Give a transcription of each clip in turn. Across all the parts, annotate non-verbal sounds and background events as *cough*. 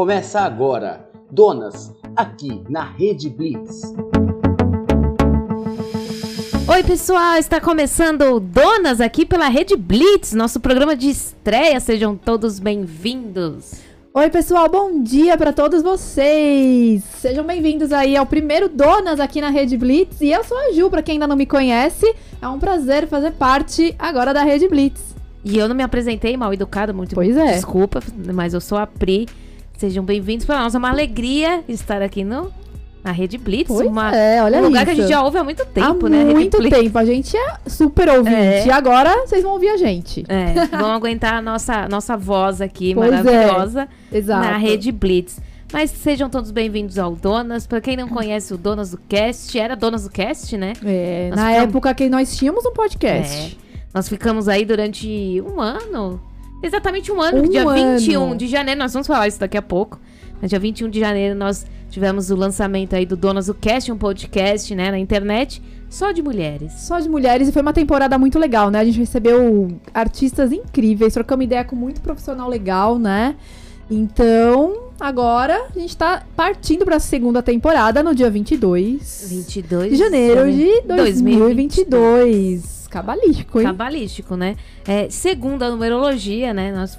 Começa agora, Donas, aqui na Rede Blitz. Oi, pessoal, está começando o Donas aqui pela Rede Blitz, nosso programa de estreia. Sejam todos bem-vindos. Oi, pessoal, bom dia para todos vocês. Sejam bem-vindos aí ao primeiro Donas aqui na Rede Blitz. E eu sou a Ju, para quem ainda não me conhece. É um prazer fazer parte agora da Rede Blitz. E eu não me apresentei mal educado, muito Pois é. desculpa, mas eu sou a Pri. Sejam bem-vindos para nós. É uma alegria estar aqui no, na Rede Blitz. Pois uma, é, olha um lugar isso. que a gente já ouve há muito tempo, Há né? Muito tempo. A gente é super ouvinte. É. E agora vocês vão ouvir a gente. É, vamos aguentar a nossa, nossa voz aqui Pois é. maravilhosa Exato. na Rede Blitz. Mas sejam todos bem-vindos ao Donas. Para quem não conhece o Donas do Cast, era Donas do Cast, né? É, Nós na ficamos- época que nós tínhamos um podcast. É. Nós ficamos aí durante um ano. Exatamente um ano, Um dia ano. 21 de janeiro, nós vamos falar isso daqui a pouco. Mas dia 21 de janeiro nós tivemos o lançamento aí do Donas do Cast, um podcast, né, na internet, só de mulheres. Só de mulheres e foi uma temporada muito legal, né? A gente recebeu artistas incríveis, trocamos ideia com muito profissional legal, né? Então, agora a gente tá partindo pra segunda temporada no dia 22 22 de janeiro de 2022. 2022. Cabalístico, hein? Cabalístico, né? É, segundo a numerologia, né, nós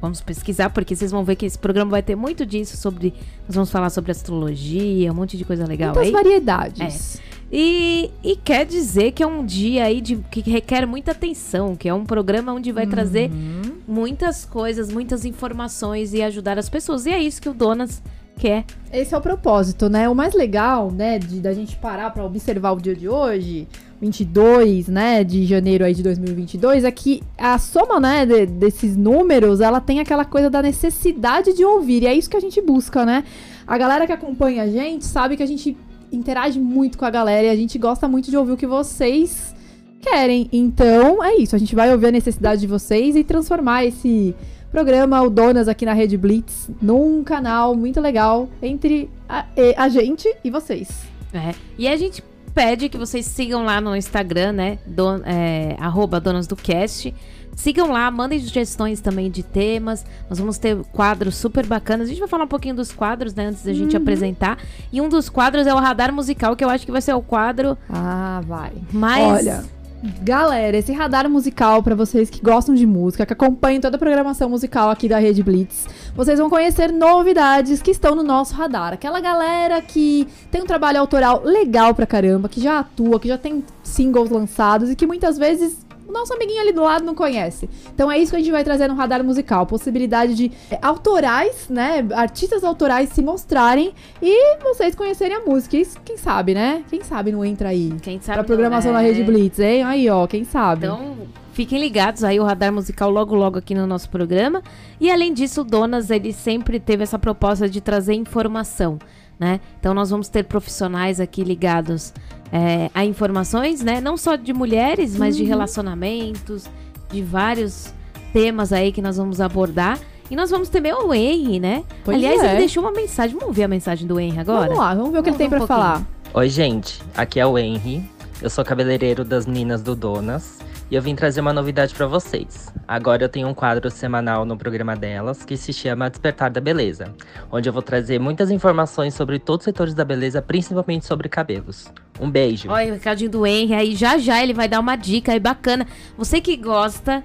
vamos pesquisar, porque vocês vão ver que esse programa vai ter muito disso sobre... Nós vamos falar sobre astrologia, um monte de coisa legal Muitas aí. variedades. E, e quer dizer que é um dia aí de, que requer muita atenção, que é um programa onde vai trazer Uhum. muitas coisas, muitas informações e ajudar as pessoas. E é isso que o Donas quer. Esse é o propósito, né? O mais legal, né, de da gente parar pra observar o dia de hoje, 22, né, de janeiro aí de 2022, é que a soma, né, de- desses números, ela tem aquela coisa da necessidade de ouvir, e é isso que a gente busca, né? A galera que acompanha a gente sabe que a gente interage muito com a galera e a gente gosta muito de ouvir o que vocês querem. Então, é isso, a gente vai ouvir a necessidade de vocês e transformar esse programa, o Donas aqui na Rede Blitz, num canal muito legal entre a, a gente e vocês. É. E a gente pede que vocês sigam lá no Instagram, né? Don, é, arroba Donas do Cast. Sigam lá, mandem sugestões também de temas. Nós vamos ter quadros super bacanas. A gente vai falar um pouquinho dos quadros, né? Antes da gente Uhum. apresentar. E um dos quadros é o Radar Musical, que eu acho que vai ser o quadro Ah, vai. mais. Olha, galera, esse radar musical pra vocês que gostam de música, que acompanham toda a programação musical aqui da Rede Blitz, vocês vão conhecer novidades que estão no nosso radar. Aquela galera que tem um trabalho autoral legal pra caramba, que já atua, que já tem singles lançados e que muitas vezes o nosso amiguinho ali do lado não conhece. Então é isso que a gente vai trazer no radar musical, possibilidade de é, autorais, né, artistas autorais se mostrarem e vocês conhecerem a música. Isso, quem sabe, né? Quem sabe não entra aí. Quem sabe. Pra não- programação é. na Rede Blitz, hein? Aí, ó, quem sabe? Então, fiquem ligados aí, o Radar Musical logo logo aqui no nosso programa. E além disso, o Donas, ele sempre teve essa proposta de trazer informação, né? Então nós vamos ter profissionais aqui ligados é, a informações, né? Não só de mulheres, mas de Uhum. relacionamentos, de vários temas aí que nós vamos abordar. E nós vamos ter meu Henry, né? Pois Aliás, é. ele deixou uma mensagem. Vamos ouvir a mensagem do Henry agora? Vamos lá, vamos ver o que ele Vamos tem um pra falar. Oi, gente. Aqui é o Henry. Eu sou cabeleireiro das meninas do Donas. E eu vim trazer uma novidade pra vocês. Agora eu tenho um quadro semanal no programa delas que se chama Despertar da Beleza, onde eu vou trazer muitas informações sobre todos os setores da beleza, principalmente sobre cabelos. Um beijo. Olha o recadinho do Henry aí, já já ele vai dar uma dica aí bacana. Você que gosta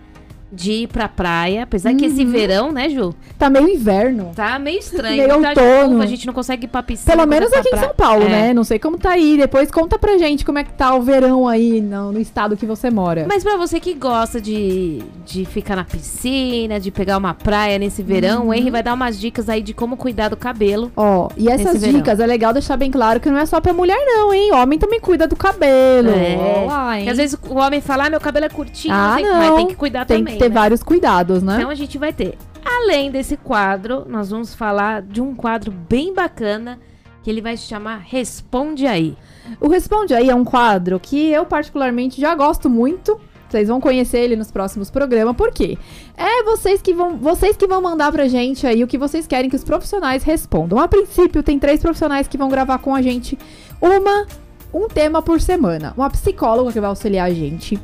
de ir pra praia, apesar que esse Uhum. verão, né, Ju? Tá meio inverno. Tá meio estranho. Meio tá outono. chuva, a gente não consegue ir pra piscina. Pelo menos pra aqui em praia. São Paulo, É. né? Não sei como tá aí. Depois conta pra gente como é que tá o verão aí no, no estado que você mora. Mas pra você que gosta de, de ficar na piscina, de pegar uma praia nesse verão, Uhum. o Henry vai dar umas dicas aí de como cuidar do cabelo. Ó, e essas Nesse verão. dicas é legal deixar bem claro que não é só pra mulher, não, hein? Homem também cuida do cabelo. É. Ó lá, hein? Porque às vezes o homem fala, ah, meu cabelo é curtinho, Ah, não. mas tem que cuidar Tem também. que ter né? vários cuidados, né? Então a gente vai ter. Além desse quadro, nós vamos falar de um quadro bem bacana que ele vai se chamar Responde Aí. O Responde Aí é um quadro que eu particularmente já gosto muito. Vocês vão conhecer ele nos próximos programas. Por quê? É vocês que vão, vocês que vão mandar pra gente aí o que vocês querem que os profissionais respondam. A princípio, tem três profissionais que vão gravar com a gente uma um tema por semana. Uma psicóloga que vai auxiliar a gente,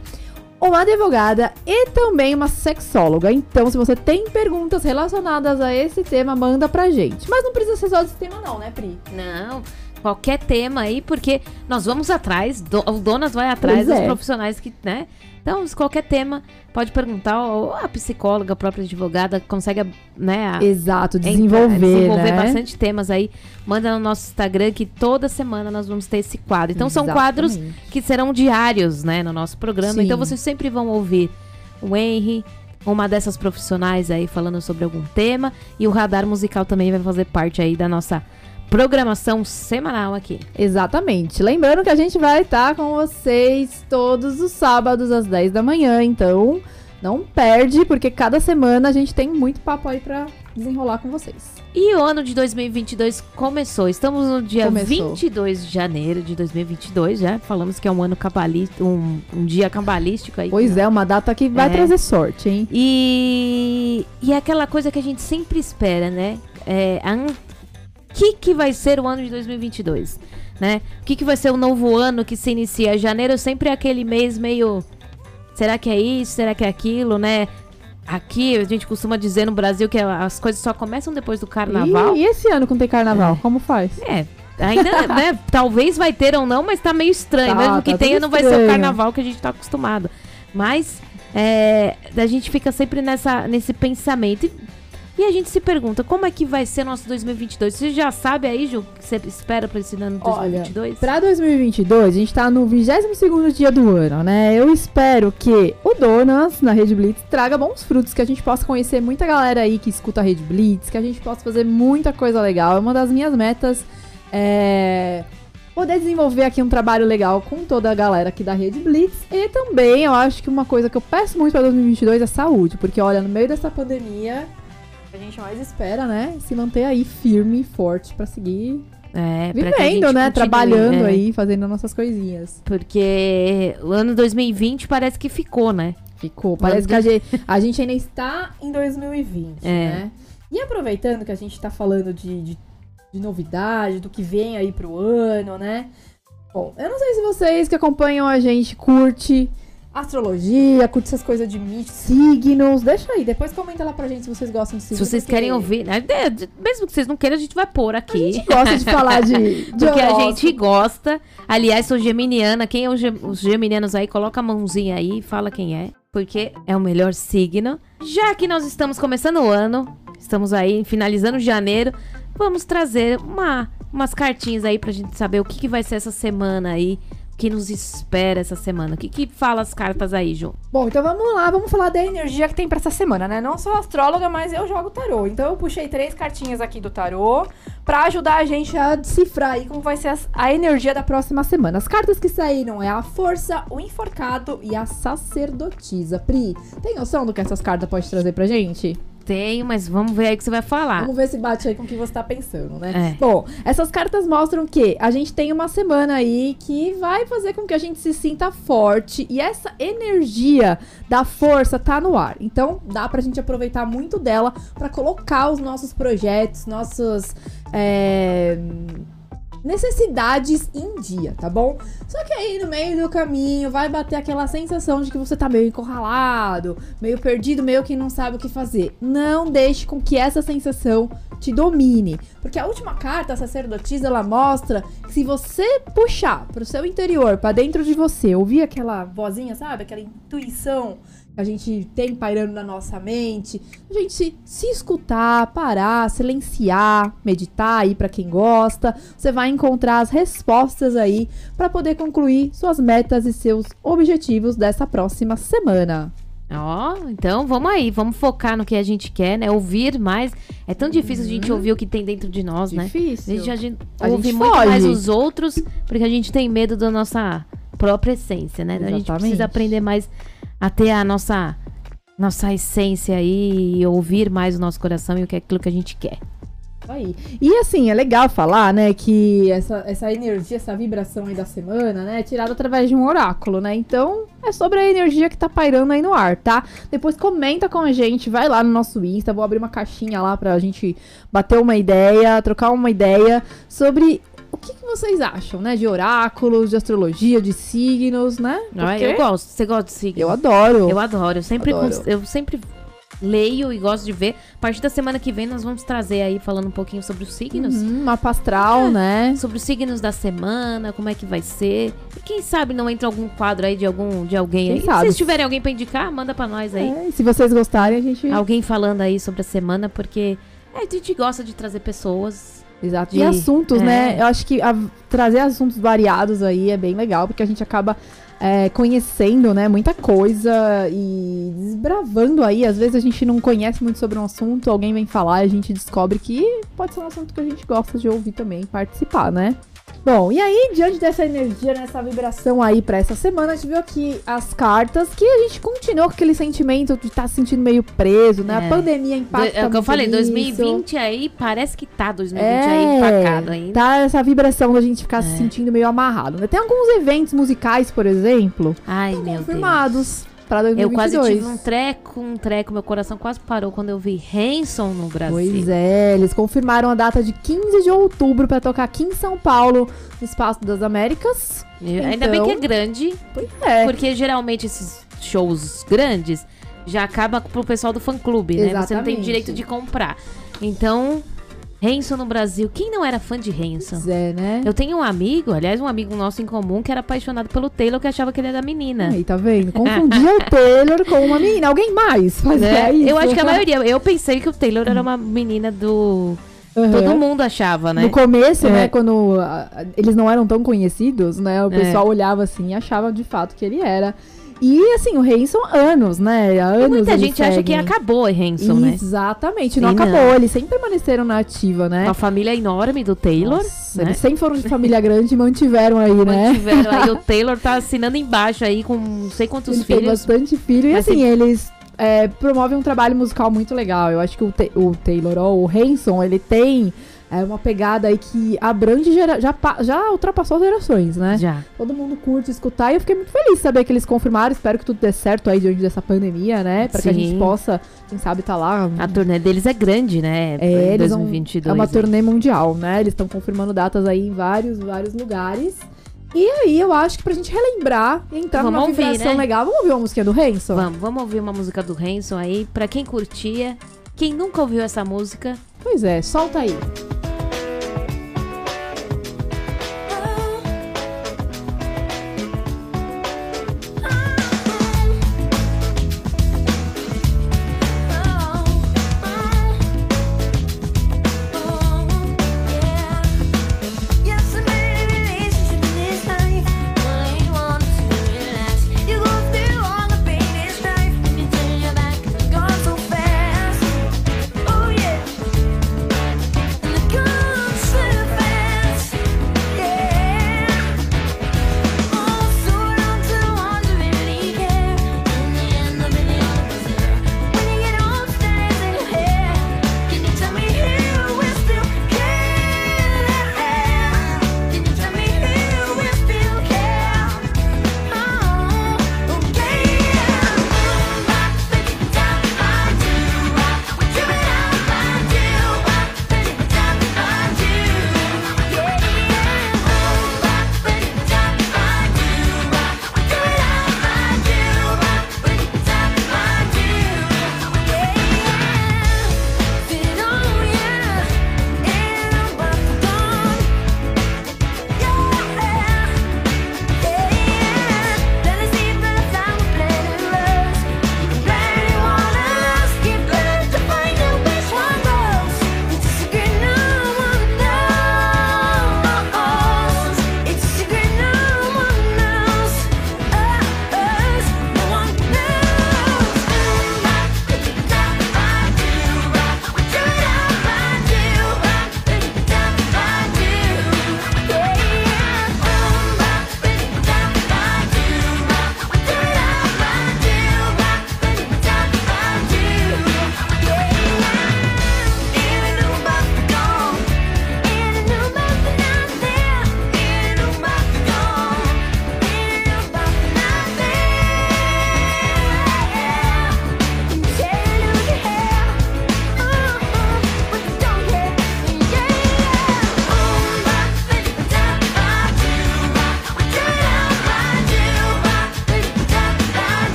uma advogada e também uma sexóloga. Então, se você tem perguntas relacionadas a esse tema, manda pra gente. Mas não precisa ser só desse tema não, né, Pri? Não, qualquer tema aí, porque nós vamos atrás, do, o Donas vai atrás Pois dos é. profissionais que, né? Então, qualquer tema, pode perguntar, ou a psicóloga, a própria advogada, consegue, né, a- Exato, desenvolver, desenvolver né? bastante temas aí. Manda no nosso Instagram que toda semana nós vamos ter esse quadro. Então, são quadros Exatamente. que serão diários, né, no nosso programa. Sim. Então vocês sempre vão ouvir o Henry, uma dessas profissionais aí falando sobre algum tema, e o radar musical também vai fazer parte aí da nossa programação semanal aqui. Exatamente. Lembrando que a gente vai estar com vocês todos os sábados às 10 da manhã, então não perde, porque cada semana a gente tem muito papo aí pra desenrolar com vocês. E o ano de 2022 começou. Estamos no dia Começou. 22 de janeiro de 2022, já falamos que é um ano cabalístico, um, um dia cabalístico aí. Pois é, uma data que vai É. trazer sorte, hein? E, e é aquela coisa que a gente sempre espera, né? É, a que que vai ser o ano de 2022, né? O que que vai ser o novo ano que se inicia? Janeiro sempre é aquele mês meio... Será que é isso? Será que é aquilo, né? Aqui a gente costuma dizer no Brasil que as coisas só começam depois do carnaval. E, e esse ano com tem carnaval, como faz? É, ainda, *laughs* né? Talvez vai ter ou não, mas tá meio estranho. Tá, Mesmo que tá tenha, não vai ser o carnaval que a gente tá acostumado. Mas é, a gente fica sempre nessa, nesse pensamento. E, e a gente se pergunta, como é que vai ser nosso 2022? Você já sabe aí, Ju, o que você espera pra esse ano de Olha, 2022? Pra 2022, a gente tá no 22º dia do ano, né? Eu espero que o Donas, na Rede Blitz, traga bons frutos, que a gente possa conhecer muita galera aí que escuta a Rede Blitz, que a gente possa fazer muita coisa legal. É uma das minhas metas é poder desenvolver aqui um trabalho legal com toda a galera aqui da Rede Blitz. E também, eu acho que uma coisa que eu peço muito pra 2022 é saúde, porque olha, no meio dessa pandemia, a gente mais espera, né? Se manter aí firme e forte pra seguir É, vivendo, né? continue, Trabalhando é. aí, fazendo nossas coisinhas. Porque o ano 2020 parece que ficou, né? Ficou. Parece que a gente, a gente ainda está em 2020, É. né? E aproveitando que a gente tá falando de, de, de novidade, do que vem aí pro ano, né? Bom, eu não sei se vocês que acompanham a gente curte astrologia, curte essas coisas de mito, signos. Deixa aí, depois comenta lá pra gente se vocês gostam de Se signos. vocês porque querem ouvir, né? É, de- mesmo que vocês não queiram, a gente vai pôr aqui. A gente gosta de falar de, *laughs* de Porque a gente gosta. Aliás, sou geminiana. Quem é o gem- os geminianos aí, coloca a mãozinha aí e fala quem é. Porque é o melhor signo. Já que nós estamos começando o ano, estamos aí finalizando janeiro, vamos trazer uma, umas cartinhas aí pra gente saber o que, que vai ser essa semana aí. Que nos espera essa semana. O que, que fala as cartas aí, Ju? Bom, então vamos lá, vamos falar da energia que tem pra essa semana, né? Não sou astróloga, mas eu jogo tarô. Então eu puxei três cartinhas aqui do tarô pra ajudar a gente a decifrar aí como vai ser as- a energia da próxima semana. As cartas que saíram é a força, o enforcado e a sacerdotisa. Pri, tem noção do que essas cartas podem trazer pra gente? Tenho, mas vamos ver aí o que você vai falar. Vamos ver se bate aí com o que você tá pensando, né? É. Bom, essas cartas mostram que a gente tem uma semana aí que vai fazer com que a gente se sinta forte e essa energia da força tá no ar. Então, dá pra gente aproveitar muito dela pra colocar os nossos projetos, nossos é, necessidades em dia, tá bom? Só que aí no meio do caminho vai bater aquela sensação de que você tá meio encurralado, meio perdido, meio que não sabe o que fazer. Não deixe com que essa sensação te domine, porque a última carta, a sacerdotisa, ela mostra que se você puxar pro seu interior, pra dentro de você, ouvir aquela vozinha, sabe? Aquela intuição a gente tem pairando na nossa mente, a gente se, escutar, parar, silenciar, meditar aí pra quem gosta, você vai encontrar as respostas aí pra poder concluir suas metas e seus objetivos dessa próxima semana. Ó, então vamos aí, vamos focar no que a gente quer, né? Ouvir mais. É tão difícil a gente ouvir o que tem dentro de nós, né? A Difícil. gente, a gente A ouve gente muito foge. mais os outros porque a gente tem medo da nossa própria essência, né? Então, A gente Exatamente. precisa aprender mais a ter a nossa, nossa essência aí e ouvir mais o nosso coração e o que é aquilo que a gente quer. Aí. E assim, é legal falar, né, que essa, essa energia, essa vibração aí da semana, né, é tirada através de um oráculo, né? Então, é sobre a energia que tá pairando aí no ar, tá? Depois comenta com a gente, vai lá no nosso Insta, vou abrir uma caixinha lá pra gente bater uma ideia, trocar uma ideia sobre o que, que vocês acham, né? De oráculos, de astrologia, de signos, né? Porque eu gosto. Você gosta de signo? eu adoro. Eu adoro. Eu sempre, Adoro. eu sempre leio e gosto de ver. A partir da semana que vem nós vamos trazer aí falando um pouquinho sobre os signos. Uhum, mapa astral, né? Sobre os signos da semana, como é que vai ser. E quem sabe não entra algum quadro aí de algum de alguém Quem aí. Se sabe? vocês tiverem alguém pra indicar, manda pra nós aí. É, e se vocês gostarem, a gente. Alguém falando aí sobre a semana, porque é, a gente gosta de trazer pessoas. Exato. de- E assuntos, é. né? Eu acho que a- trazer assuntos variados aí é bem legal, porque a gente acaba é, conhecendo, né, muita coisa e desbravando aí. Às vezes a gente não conhece muito sobre um assunto, alguém vem falar e a gente descobre que pode ser um assunto que a gente gosta de ouvir também, participar, né? Bom, e aí, diante dessa energia, nessa vibração aí pra essa semana, a gente viu aqui as cartas que a gente continua com aquele sentimento de estar se sentindo meio preso, né? É. A pandemia Do- impacta é o que eu falei, nisso. 2020 aí, parece que tá 2020 aí empacado ainda. Tá essa vibração da gente ficar se É. sentindo meio amarrado. né? Tem alguns eventos musicais, por exemplo, Ai, meu Deus. Confirmados pra Eu 2022. quase tive um treco, um treco, meu coração quase parou quando eu vi Hanson no Brasil. Pois é, eles confirmaram a data de 15 de outubro pra tocar aqui em São Paulo, no Espaço das Américas. E Ainda bem Então- que é grande, Pois é. porque geralmente esses shows grandes já acaba pro pessoal do fã-clube, né? Você não tem Exatamente. direito de comprar. Então, Hanson no Brasil. Quem não era fã de Hanson? Pois é, né? Eu tenho um amigo, aliás, um amigo nosso em comum, que era apaixonado pelo Taylor, que achava que ele era menina. Aí, tá vendo? *laughs* Confundia o Taylor com uma menina. Alguém mais fazia Né? isso? Eu acho que a maioria. Eu pensei que o Taylor era uma menina do. Uhum. Todo mundo achava, né? No começo, É. né, quando ah, eles não eram tão conhecidos, né, o É. pessoal olhava assim e achava de fato que ele era. E assim, o Hanson, anos, né? Há E anos muita gente acha que seguem. acabou o Hanson, né? Exatamente, não E não. acabou. Eles sempre permaneceram na ativa, né? Uma família enorme do Taylor. Nossa, né? Eles sempre foram de família grande e mantiveram aí, né? Mantiveram aí, o *laughs* Taylor tá assinando embaixo aí com não sei quantos Ele tem filhos. bastante filho. E assim, eles é, promovem um trabalho musical muito legal. Eu acho que o, o Taylor, ó, o Hanson, ele tem é, uma pegada aí que abrange, gera- já, já ultrapassou gerações, né? Já. Todo mundo curte escutar e eu fiquei muito feliz de saber que eles confirmaram. Espero que tudo dê certo aí diante dessa pandemia, né? Pra que a Sim. gente possa, quem sabe, tá lá. A turnê deles é grande, né? É, em eles vão- 2022. É uma né? turnê mundial, né? Eles estão confirmando datas aí em vários, vários lugares. E aí, eu acho que pra gente relembrar e entrar Vamos numa ouvir, vibração né? legal. Vamos ouvir uma música do Hanson? Vamos, vamos ouvir uma música do Hanson aí. Pra quem curtia, quem nunca ouviu essa música, Pois é, solta aí.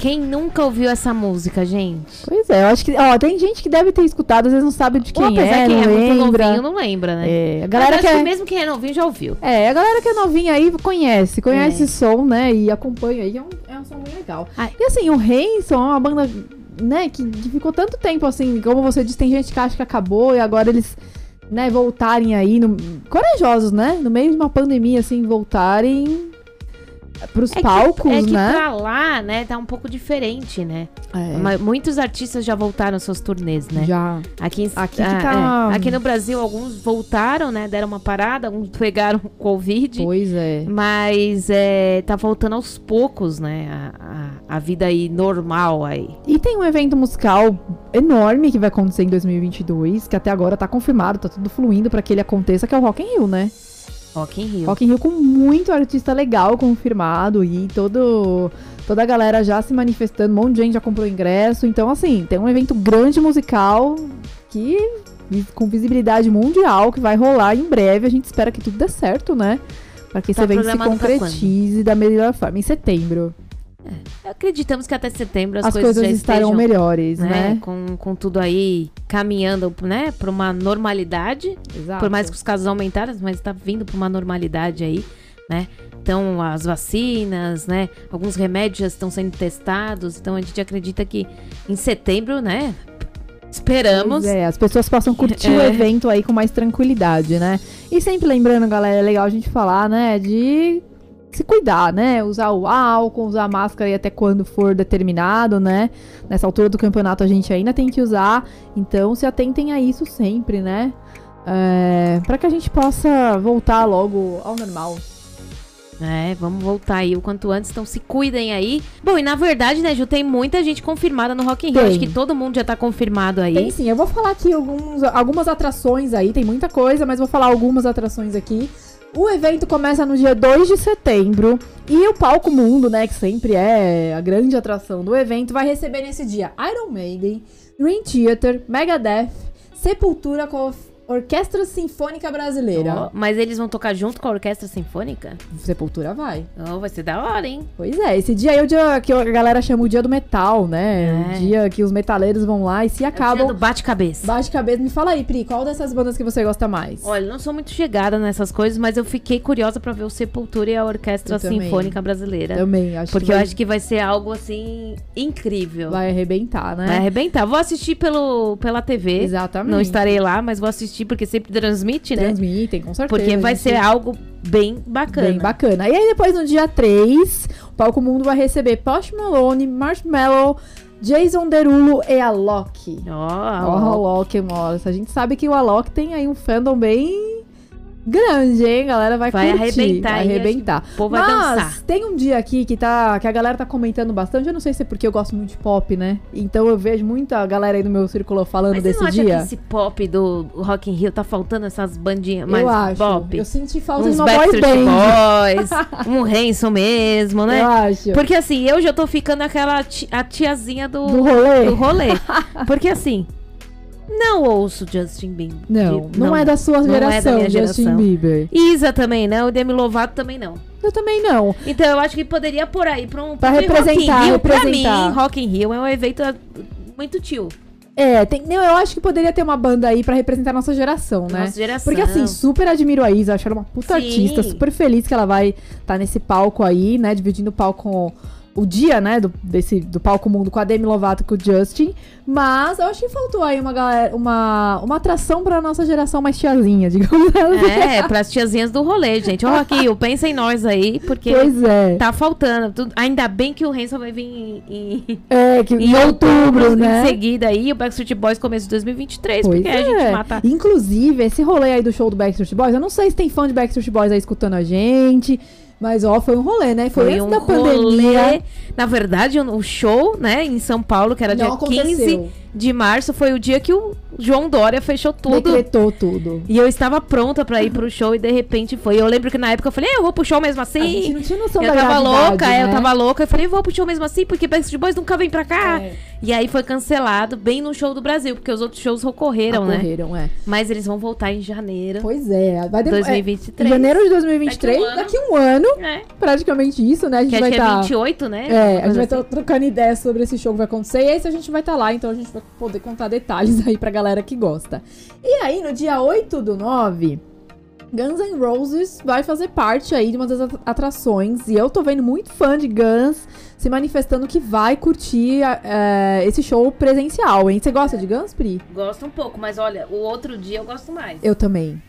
Quem nunca ouviu essa música, gente? Pois é, eu acho que. Ó, tem gente que deve ter escutado, às vezes não sabe de quem Ou apesar é, quem não é muito lembra. novinho não lembra, né? É, a galera acho que que é. mesmo quem é novinho já ouviu. É, a galera que é novinha aí conhece, conhece É. esse som, né? E acompanha aí, é um, é um som muito legal. Ai. E assim, o Hanson é uma banda, né, que, que ficou tanto tempo assim, como você disse, tem gente que acha que acabou e agora eles, né, voltarem aí, no- corajosos, né? No meio de uma pandemia, assim, voltarem pros É palcos, que, é que né? pra lá, né, tá um pouco diferente, né? É, Mas muitos artistas já voltaram aos seus turnês, né? Já. Aqui, em- Aqui ah, tá- é. Aqui no Brasil, alguns voltaram, né? Deram uma parada, alguns pegaram *laughs* Covid. Pois é. Mas é, tá voltando aos poucos, né? A, a, a vida aí normal aí. E tem um evento musical enorme que vai acontecer em 2022, que até agora tá confirmado, tá tudo fluindo pra que ele aconteça, que é o Rock in Rio, né? Rock in Rio. Rock in Rio com muito artista legal confirmado e todo, toda a galera já se manifestando, um monte de gente já comprou ingresso. Então, assim, tem um evento grande musical que com visibilidade mundial que vai rolar em breve. A gente espera que tudo dê certo, né? Pra que esse Tá evento se concretize da melhor forma. Em setembro. Acreditamos que até setembro as, As, coisas, coisas, já estarão estejam, melhores, né? né? Com, com tudo aí caminhando, né? Pra uma normalidade. Exato. Por mais que os casos aumentaram, mas tá vindo pra uma normalidade aí, né? Então, as vacinas, né? Alguns remédios já estão sendo testados. Então, a gente acredita que em setembro, né? Esperamos. Pois é, as pessoas possam curtir o É. evento aí com mais tranquilidade, né? E sempre lembrando, galera, é legal a gente falar, né, de se cuidar, né? Usar o álcool, usar a máscara aí até quando for determinado, né? Nessa altura do campeonato a gente ainda tem que usar, então se atentem a isso sempre, né? É, para que a gente possa voltar logo ao normal. É, vamos voltar aí o quanto antes, então se cuidem aí. Bom, e na verdade, né, Ju, tem muita gente confirmada no Rock in Rio. Acho que todo mundo já tá confirmado aí. Tem sim, eu vou falar aqui alguns, algumas atrações aí, tem muita coisa, mas vou falar algumas atrações aqui. O evento começa no dia 2 de setembro e o Palco Mundo, né, que sempre é a grande atração do evento, vai receber nesse dia Iron Maiden, Dream Theater, Megadeth, Sepultura com Orquestra Sinfônica Brasileira. Ó, mas eles vão tocar junto com a Orquestra Sinfônica? Sepultura vai. Oh, vai ser da hora, hein? Pois é, esse dia aí é o dia que a galera chama o dia do metal, né? É. O dia que os metaleiros vão lá e se É o acabam. dia do bate-cabeça. Bate cabeça, me fala aí, Pri, qual dessas bandas que você gosta mais? Olha, não sou muito chegada nessas coisas, mas eu fiquei curiosa pra ver o Sepultura e a Orquestra Eu também. Sinfônica Brasileira. Também, acho Porque que eu vai, acho que vai ser algo assim incrível. Vai, vai arrebentar, né? arrebentar. Vou assistir pelo, pela TV. Exatamente. Não estarei lá, mas vou assistir porque sempre transmite, né? Transmitem, com certeza. Porque vai ser algo bem bacana. Bem bacana. E aí depois, no dia 3, o Palco Mundo vai receber Post Malone, Marshmallow, Jason Derulo e Alok. Ó, Ó, ó. Alok, nossa, a gente sabe que o Alok tem aí um fandom bem grande, hein? A galera vai, Vai curtir, arrebentar vai arrebentar. o povo vai Mas dançar. tem um dia aqui que tá que a galera tá comentando bastante. Eu não sei se é porque eu gosto muito de pop, né? Então eu vejo muita galera aí no meu círculo falando Mas você desse dia. que esse pop do Rock in Rio tá faltando essas bandinhas mais eu acho. pop? Eu senti falta Uns de uma boy band. Boys, *laughs* um Hanson mesmo, né? Eu acho. Porque assim, eu já tô ficando aquela ti- a tiazinha do, Do rolê? do rolê. *laughs* Porque assim, não ouço Justin Bieber. Não, não, é da sua não é da geração, Justin geração. Bieber. Isa também não, o Demi Lovato também não. Eu também não. Então eu acho que poderia por aí pra um Pra representar, Rock in Rio, pra representar. mim, Rock in Rio é um evento ah, muito tio. É, tem, não, eu acho que poderia ter uma banda aí pra representar a nossa geração, né? Nossa geração. Porque assim, super admiro a Isa, acho ela uma puta Sim. artista, super feliz que ela vai estar nesse palco aí, né? Dividindo o palco com o dia, né, do, desse, do palco mundo com a Demi Lovato e com o Justin. Mas eu acho que faltou aí uma galera, uma, uma atração pra nossa geração mais tiazinha, *laughs* digamos assim. É, pras tiazinhas do rolê, gente. Ô, in Rio, *laughs* pensa em nós aí, porque Pois é. tá faltando. Tudo- Ainda bem que o Hanson vai vir em, em, É, que em, em outubro, né? Em seguida aí, o Backstreet Boys começo de 2023, Pois porque a é. gente mata... Inclusive, esse rolê aí do show do Backstreet Boys, eu não sei se tem fã de Backstreet Boys aí escutando a gente, mas ó, foi um rolê, né? Foi, antes um da rolê. pandemia. Na verdade, o o show, né, em São Paulo, que era Não dia aconteceu. 15, de março foi o dia que o João Dória fechou tudo. Decretou tudo. E eu estava pronta pra ir pro show e de repente foi. Eu lembro que na época eu falei, "É, eu vou pro show mesmo A gente assim. não tinha noção Eu da tava louca, é, eu né? tava louca. Eu falei, eu vou pro show mesmo assim, porque Backstreet Boys nunca vem pra cá. É. E aí foi cancelado bem no show do Brasil, porque os outros shows ocorreram, né? Ocorreram, é. Mas eles vão voltar em janeiro. Pois é. Vai demorar. 2023. janeiro de 2023, Daqui um daqui um ano, É. praticamente isso, né? A gente Que vai acho que é estar. 28, né? É, a gente vai assim. estar trocando ideias sobre esse show que vai acontecer. E esse a gente vai estar lá, então a gente vai poder contar detalhes aí pra galera que gosta. E aí, no dia 8 do 9, Guns N' Roses vai fazer parte aí de uma das at- atrações. E eu tô vendo muito fã de Guns se manifestando que vai curtir é, esse show presencial, hein? Você gosta de Guns, Pri? Gosto um pouco, mas olha, o outro dia eu gosto mais. Eu também.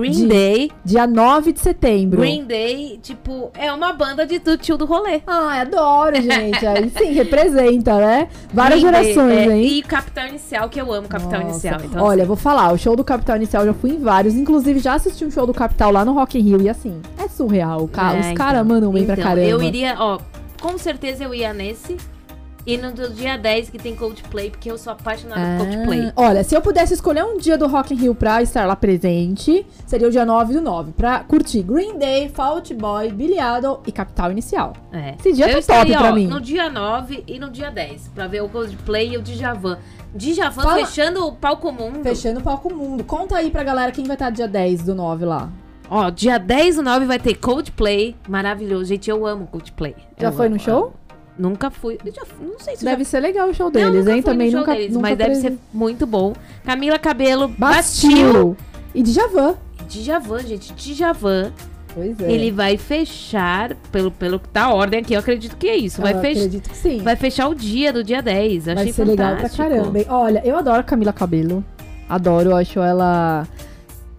Green de- Day. Dia 9 de setembro. Green Day, tipo, é uma banda de, do tio do rolê. Ai, adoro, gente. Aí sim, *laughs* representa, né? Várias Green Day, gerações, é, hein? E Capital Inicial, que eu amo Capital Nossa. Inicial. Então, Olha, vou falar, o show do Capital Inicial eu já fui em vários. Inclusive, já assisti um show do Capital lá no Rock in Rio. E assim, é surreal. Ca- É, Os então. caras mandam bem pra Então, caramba. Eu iria, ó, com certeza eu ia nesse. E no do dia 10 que tem Coldplay, porque eu sou apaixonada por Coldplay. Ah, olha, se eu pudesse escolher um dia do Rock in Rio pra estar lá presente, seria o dia 9 do 9. Pra curtir Green Day, Fall Out Boy, Billy Idol e Capital Inicial. É. Esse dia eu tá estaria, top pra ó, mim. No dia 9 e no dia 10, pra ver o Coldplay e o Djavan. Djavan Fala- fechando o palco mundo. Fechando o palco mundo. Conta aí pra galera quem vai estar dia 10 do 9 lá. Ó, dia 10 do 9 vai ter Coldplay. Maravilhoso. Gente, eu amo Coldplay. Já Eu foi amo, no show? Nunca fui. Já, não sei se Deve já... ser legal o show Não, deles, nunca hein? Também nunca, deles, nunca mas deve ser muito bom. Camila Cabelo, Bastil. Bastil. E Djavan. Djavan, gente. Djavan. Pois é. Ele vai fechar, pelo, pelo que tá a ordem aqui, eu acredito que é isso. Vai, Eu fech... acredito que sim. vai fechar o dia do dia 10. Eu Vai achei ser legal pra fantástico. caramba. Olha, eu adoro Camila Cabelo. Adoro, eu acho ela.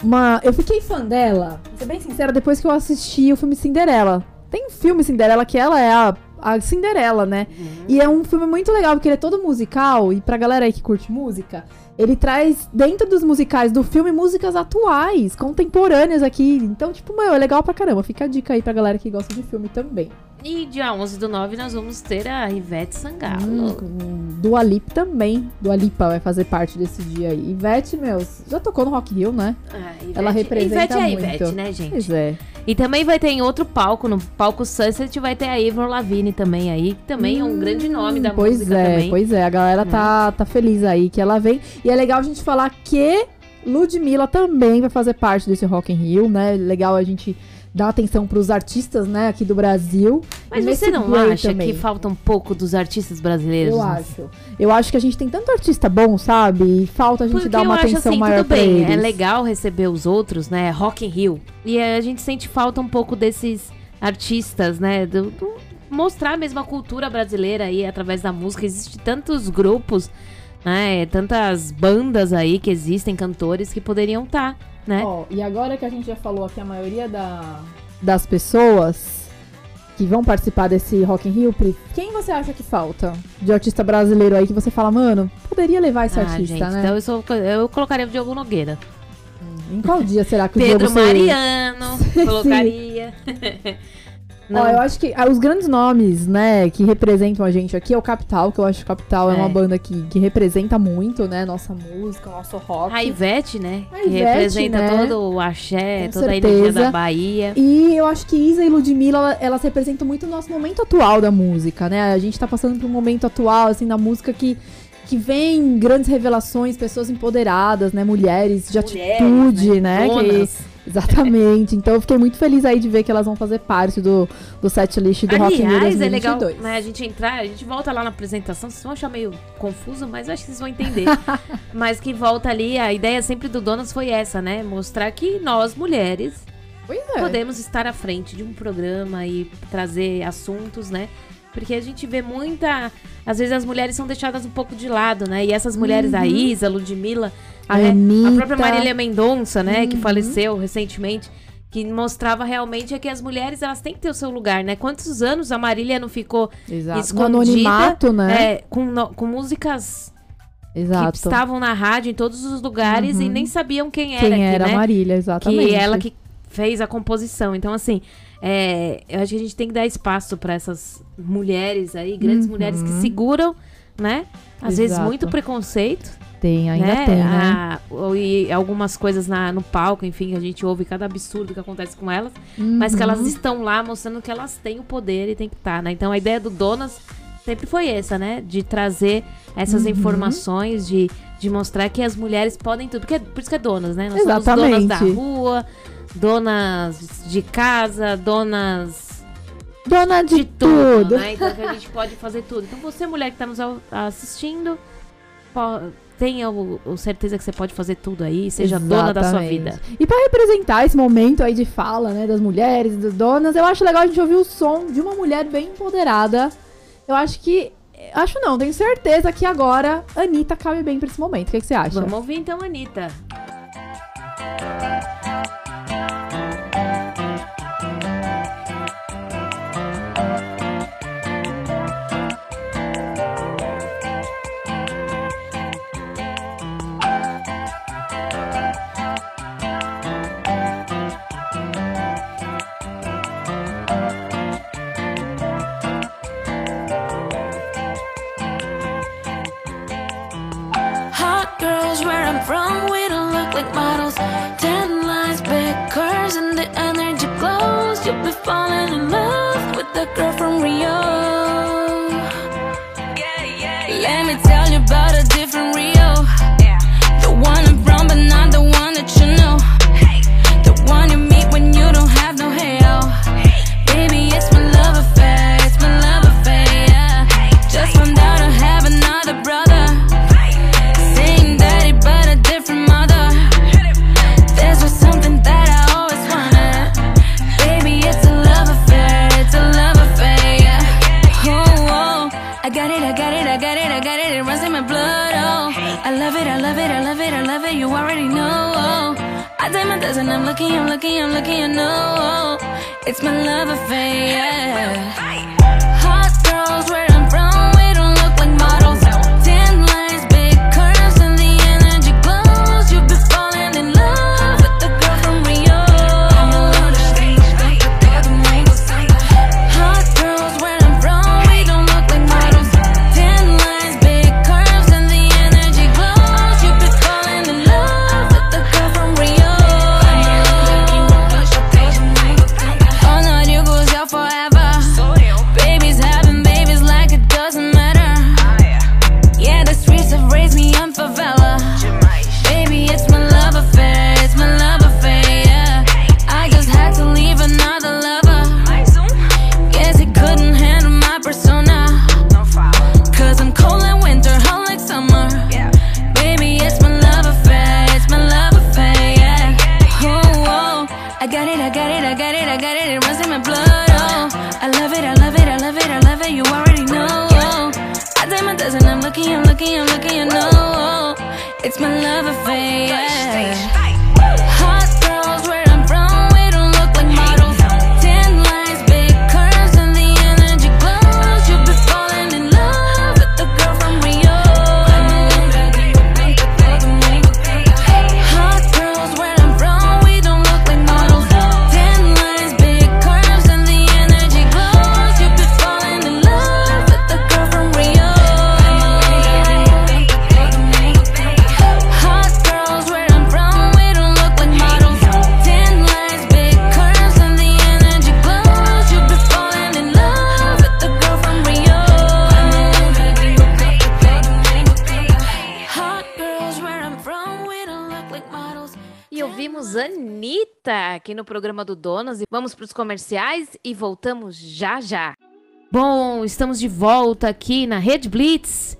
Uma... Eu fiquei fã dela, vou ser bem sincera, depois que eu assisti o filme Cinderela. Tem um filme Cinderela que ela é a, a Cinderela, né? E é um filme muito legal, porque ele é todo musical, e pra galera aí que curte música, ele traz dentro dos musicais do filme músicas atuais, contemporâneas aqui. Então, tipo, meu, é legal pra caramba. Fica a dica aí pra galera que gosta de filme também. E dia 11 do 9 nós vamos ter a Ivete Sangalo. Hum, Dua Lipa também. Dua Lipa vai fazer parte desse dia aí. Ivete, meu, já tocou no Rock in Rio, né? Ah, Ivete, Ela representa Ivete é a muito. Ivete, né, gente? Pois é. E também vai ter em outro palco, no palco Sunset, vai ter a Avril Lavigne também aí, que também é um grande nome da pois música é, também. Pois é, a galera tá, tá feliz aí que ela vem. E é legal a gente falar que Ludmilla também vai fazer parte desse Rock in Rio, né? Legal a gente dar atenção pros artistas, né, aqui do Brasil. Mas você não acha também. que falta um pouco dos artistas brasileiros? Eu acho. Eu acho que a gente tem tanto artista bom, sabe? E falta a gente Porque dar uma atenção assim, maior tudo pra bem, eles. é legal receber os outros, né? Rock in Rio. E a gente sente falta um pouco desses artistas, né? Do, do- mostrar mesmo a cultura brasileira aí através da música. Existem tantos grupos, né? Tantas bandas aí que existem, cantores que poderiam estar, né? Ó, e agora que a gente já falou aqui a maioria da, das pessoas que vão participar desse Rock in Rio, Pri, quem você acha que falta de artista brasileiro aí que você fala, mano, poderia levar esse Ah, artista, gente, né? então eu, sou, eu colocaria o Diogo Nogueira. Em qual dia será que o Pedro Diogo? Mariano, *laughs* colocaria. *laughs* Ó, eu acho que ah, os grandes nomes, né, que representam a gente aqui é o Capital, que eu acho que o Capital é, É. uma banda que, que representa muito, né, nossa música, nosso rock. A Ivete, né? A que Ivete, representa né? todo o axé, Com toda a energia certeza. da Bahia. E eu acho que Isa e Ludmilla, ela- elas representam muito o nosso momento atual da música, né? A gente tá passando por um momento atual, assim, da música que, que vem grandes revelações, pessoas empoderadas, né? Mulheres de Mulheres, atitude, né? Que- Donas. Exatamente. Então eu fiquei muito feliz aí de ver que elas vão fazer parte do, do set list do Rock in Rio Aliás, é legal 2022. né, a gente entrar, a gente volta lá na apresentação, vocês vão achar meio confuso, mas eu acho que vocês vão entender. *laughs* mas que volta ali, a ideia sempre do Donas foi essa, né? Mostrar que nós, mulheres, é. podemos estar à frente de um programa e trazer assuntos, né? Porque a gente vê muita. Às vezes as mulheres são deixadas um pouco de lado, né? E essas mulheres, a Isa, a Ludmilla, A a própria Marília Mendonça, né? Que Uhum. faleceu recentemente. Que mostrava realmente é que as mulheres elas têm que ter o seu lugar, né? Quantos anos a Marília não ficou Exato. Escondida, anonimato, né? é, com, no- com músicas Exato. que estavam na rádio em todos os lugares e Uhum. nem sabiam quem era, Quem que, era né? a Marília, exatamente. que ela que fez a composição. Então, assim, é, eu acho que a gente tem que dar espaço para essas mulheres aí, grandes Uhum. mulheres que seguram né? Às vezes Exato. muito preconceito, Tem, ainda né? tem, né? Ah, ou- e algumas coisas na, no palco, enfim, a gente ouve cada absurdo que acontece com elas, mas que elas Uhum. estão lá mostrando que elas têm o poder e tem que estar, né? Então a ideia do Donas sempre foi essa, né? De trazer essas Uhum. informações, de, de mostrar que as mulheres podem tudo. Porque, por isso que é donas, né? Nós somos Exatamente. donas da rua, donas de casa, donas Dona de, de tudo, tudo. né? Então a gente pode fazer tudo. Então você, mulher que tá nos assistindo, po- tenha o, o certeza que você pode fazer tudo aí, seja dona da sua Exatamente. vida. E pra representar esse momento aí de fala, né, das mulheres, das donas, eu acho legal a gente ouvir o som de uma mulher bem empoderada. Eu acho que. Acho não, tenho certeza que agora Anitta cabe bem pra esse momento. O que, que você acha? Vamos ouvir então, Anitta. Hot girl from programa do Donas. E vamos para os comerciais e voltamos já já. Bom, estamos de volta aqui na Rede Blitz.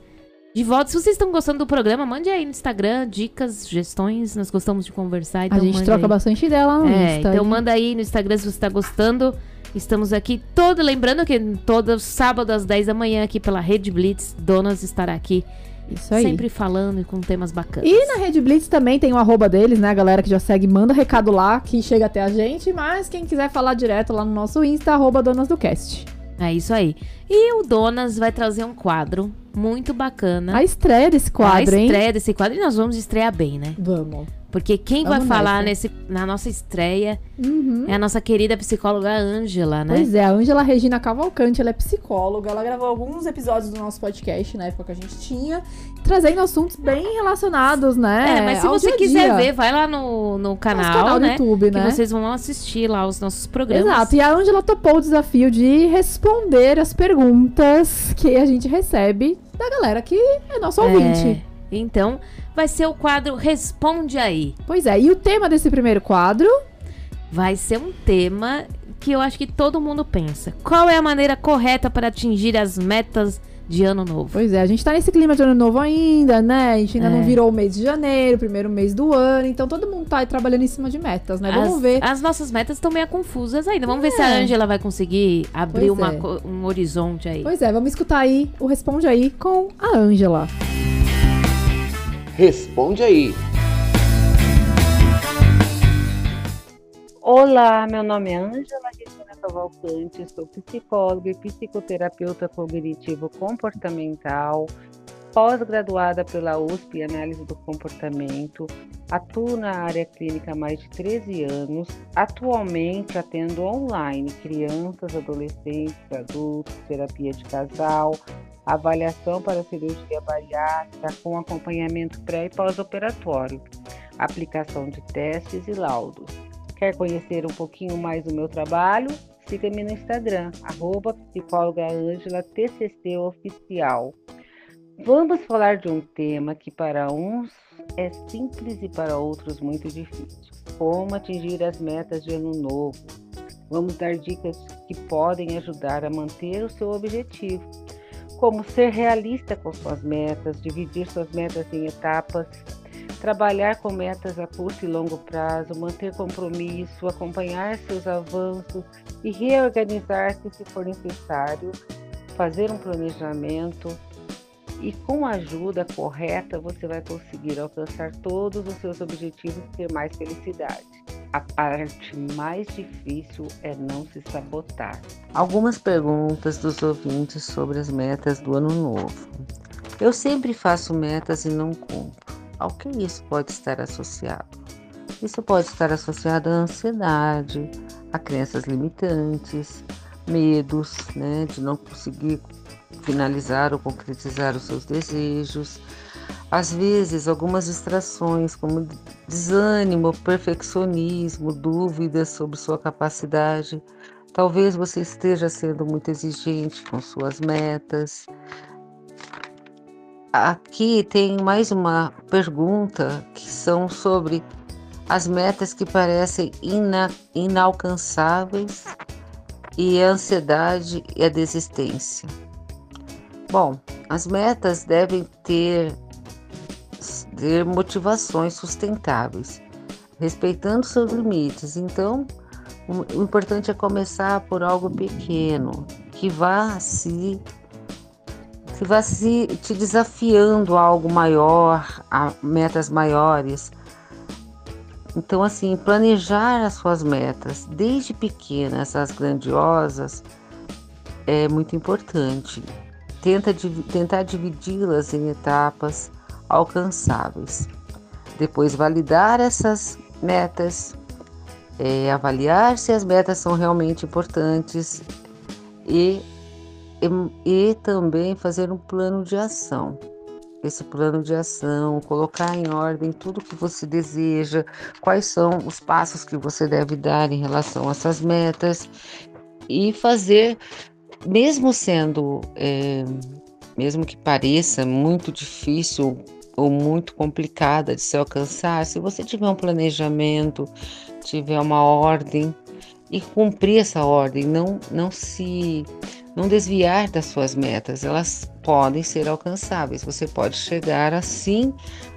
De volta. Se vocês estão gostando do programa, mande aí no Instagram dicas, sugestões. Nós gostamos de conversar. Então a gente troca aí. bastante dela no É, Insta. então manda aí no Instagram se você tá gostando. Estamos aqui todo, lembrando que todo sábado às 10 da manhã aqui pela Rede Blitz, Donas estará aqui Isso aí. sempre falando e com temas bacanas. E na Rede Blitz também tem o arroba deles, né? A galera que já segue, manda recado lá, que chega até a gente. Mas quem quiser falar direto lá no nosso Insta, arroba Donas do Cast. É isso aí. E o Donas vai trazer um quadro muito bacana. A estreia desse quadro, a hein? estreia desse quadro. E nós vamos estrear bem, né? Vamos. Porque quem Vamos vai falar nessa. nesse, na nossa estreia Uhum. é a nossa querida psicóloga Ângela, né? Pois é, a Ângela Regina Cavalcante, ela é psicóloga, ela gravou alguns episódios do nosso podcast na época que a gente tinha, trazendo assuntos bem relacionados, né? É, mas se você dia quiser dia. ver, vai lá no, no canal, Nosso canal do né? YouTube, Que né? vocês vão assistir lá os nossos programas. Exato, e a Ângela topou o desafio de responder as perguntas que a gente recebe da galera que é nosso ouvinte. É, Então, vai ser o quadro Responde Aí. Pois é, e o tema desse primeiro quadro Vai ser um tema que eu acho que todo mundo pensa. Qual é a maneira correta para atingir as metas de ano novo? Pois é, a gente tá nesse clima de ano novo ainda, né? A gente ainda É. não virou o mês de janeiro, primeiro mês do ano, então todo mundo tá aí trabalhando em cima de metas, né? Vamos as, ver. As nossas metas estão meio confusas ainda. Vamos ver se É. a Ângela vai conseguir abrir uma é. um horizonte aí. Pois é, vamos escutar aí o Responde Aí com a Ângela. Responde aí. Olá, meu nome é Ângela Regina Cavalcante, sou psicóloga e psicoterapeuta cognitivo-comportamental, pós-graduada pela USP em Análise do Comportamento, atuo na área clínica há mais de 13 anos, atualmente atendo online crianças, adolescentes, adultos, terapia de casal, avaliação para cirurgia bariátrica com acompanhamento pré e pós-operatório, aplicação de testes e laudos. Quer conhecer um pouquinho mais do meu trabalho? Siga-me no Instagram, arroba. Vamos falar de um tema que para uns é simples e para outros muito difícil. Como atingir as metas de ano novo. Vamos dar dicas que podem ajudar a manter o seu objetivo. Como ser realista com suas metas, dividir suas metas em etapas, trabalhar com metas a curto e longo prazo, manter compromisso, acompanhar seus avanços e reorganizar-se se for necessário, fazer um planejamento e com a ajuda correta você vai conseguir alcançar todos os seus objetivos e ter mais felicidade. A parte mais difícil é não se sabotar. Algumas perguntas dos ouvintes sobre as metas do ano novo. Eu sempre faço metas e não cumpro. Ao que isso pode estar associado? Isso pode estar associado à ansiedade, a crenças limitantes, medos, né, de não conseguir finalizar ou concretizar os seus desejos. Às vezes, algumas distrações, como desânimo, perfeccionismo, dúvidas sobre sua capacidade. Talvez você esteja sendo muito exigente com suas metas. Aqui tem mais uma pergunta que são sobre as metas que parecem ina inalcançáveis e a ansiedade e a desistência. Bom, as metas devem ter, ter motivações sustentáveis, respeitando seus limites. Então, o, importante é começar por algo pequeno, que vá se que vá se te desafiando a algo maior, a metas maiores. Então, assim, planejar as suas metas, desde pequenas às grandiosas, é muito importante. Tenta, tentar dividi-las em etapas alcançáveis. Depois, validar essas metas, é, avaliar se as metas são realmente importantes e, e, e também fazer um plano de ação esse plano de ação, colocar em ordem tudo que você deseja, quais são os passos que você deve dar em relação a essas metas e fazer, mesmo sendo, é, mesmo que pareça muito difícil ou muito complicada de se alcançar, se você tiver um planejamento, tiver uma ordem e cumprir essa ordem, não, não se não desviar das suas metas, elas podem ser alcançáveis. Você pode chegar assim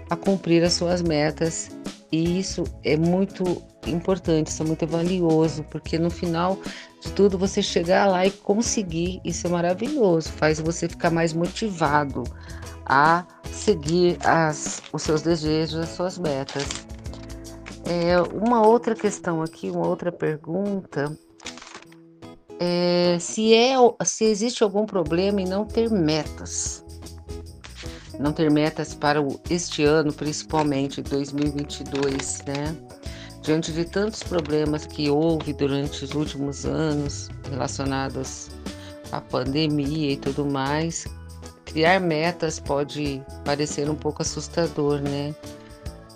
a cumprir as suas metas e isso é muito importante, isso é muito valioso, porque no final de tudo você chegar lá e conseguir, isso é maravilhoso, faz você ficar mais motivado a seguir as, os seus desejos, as suas metas. É, uma outra questão aqui, uma outra pergunta é, se, é, se existe algum problema em não ter metas. não ter metas para o, este ano, principalmente 2022, né? Diante de tantos problemas que houve durante os últimos anos relacionados à pandemia e tudo mais, criar metas pode parecer um pouco assustador, né?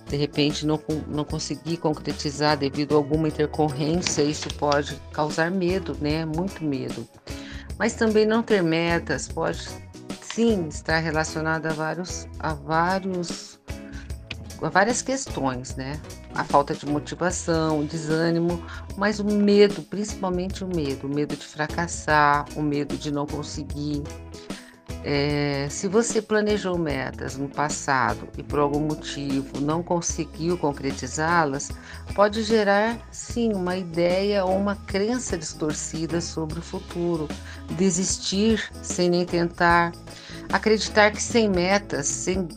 De repente não, não conseguir concretizar devido a alguma intercorrência, isso pode causar medo, né? Muito medo. Mas também não ter metas pode sim estar relacionado a vários, a vários, a várias questões, né? A falta de motivação, o desânimo, mas o medo, principalmente o medo, o medo de fracassar, o medo de não conseguir. É, se você planejou metas no passado e por algum motivo não conseguiu concretizá-las, pode gerar sim uma ideia ou uma crença distorcida sobre o futuro, desistir sem nem tentar, acreditar que sem metas, sem,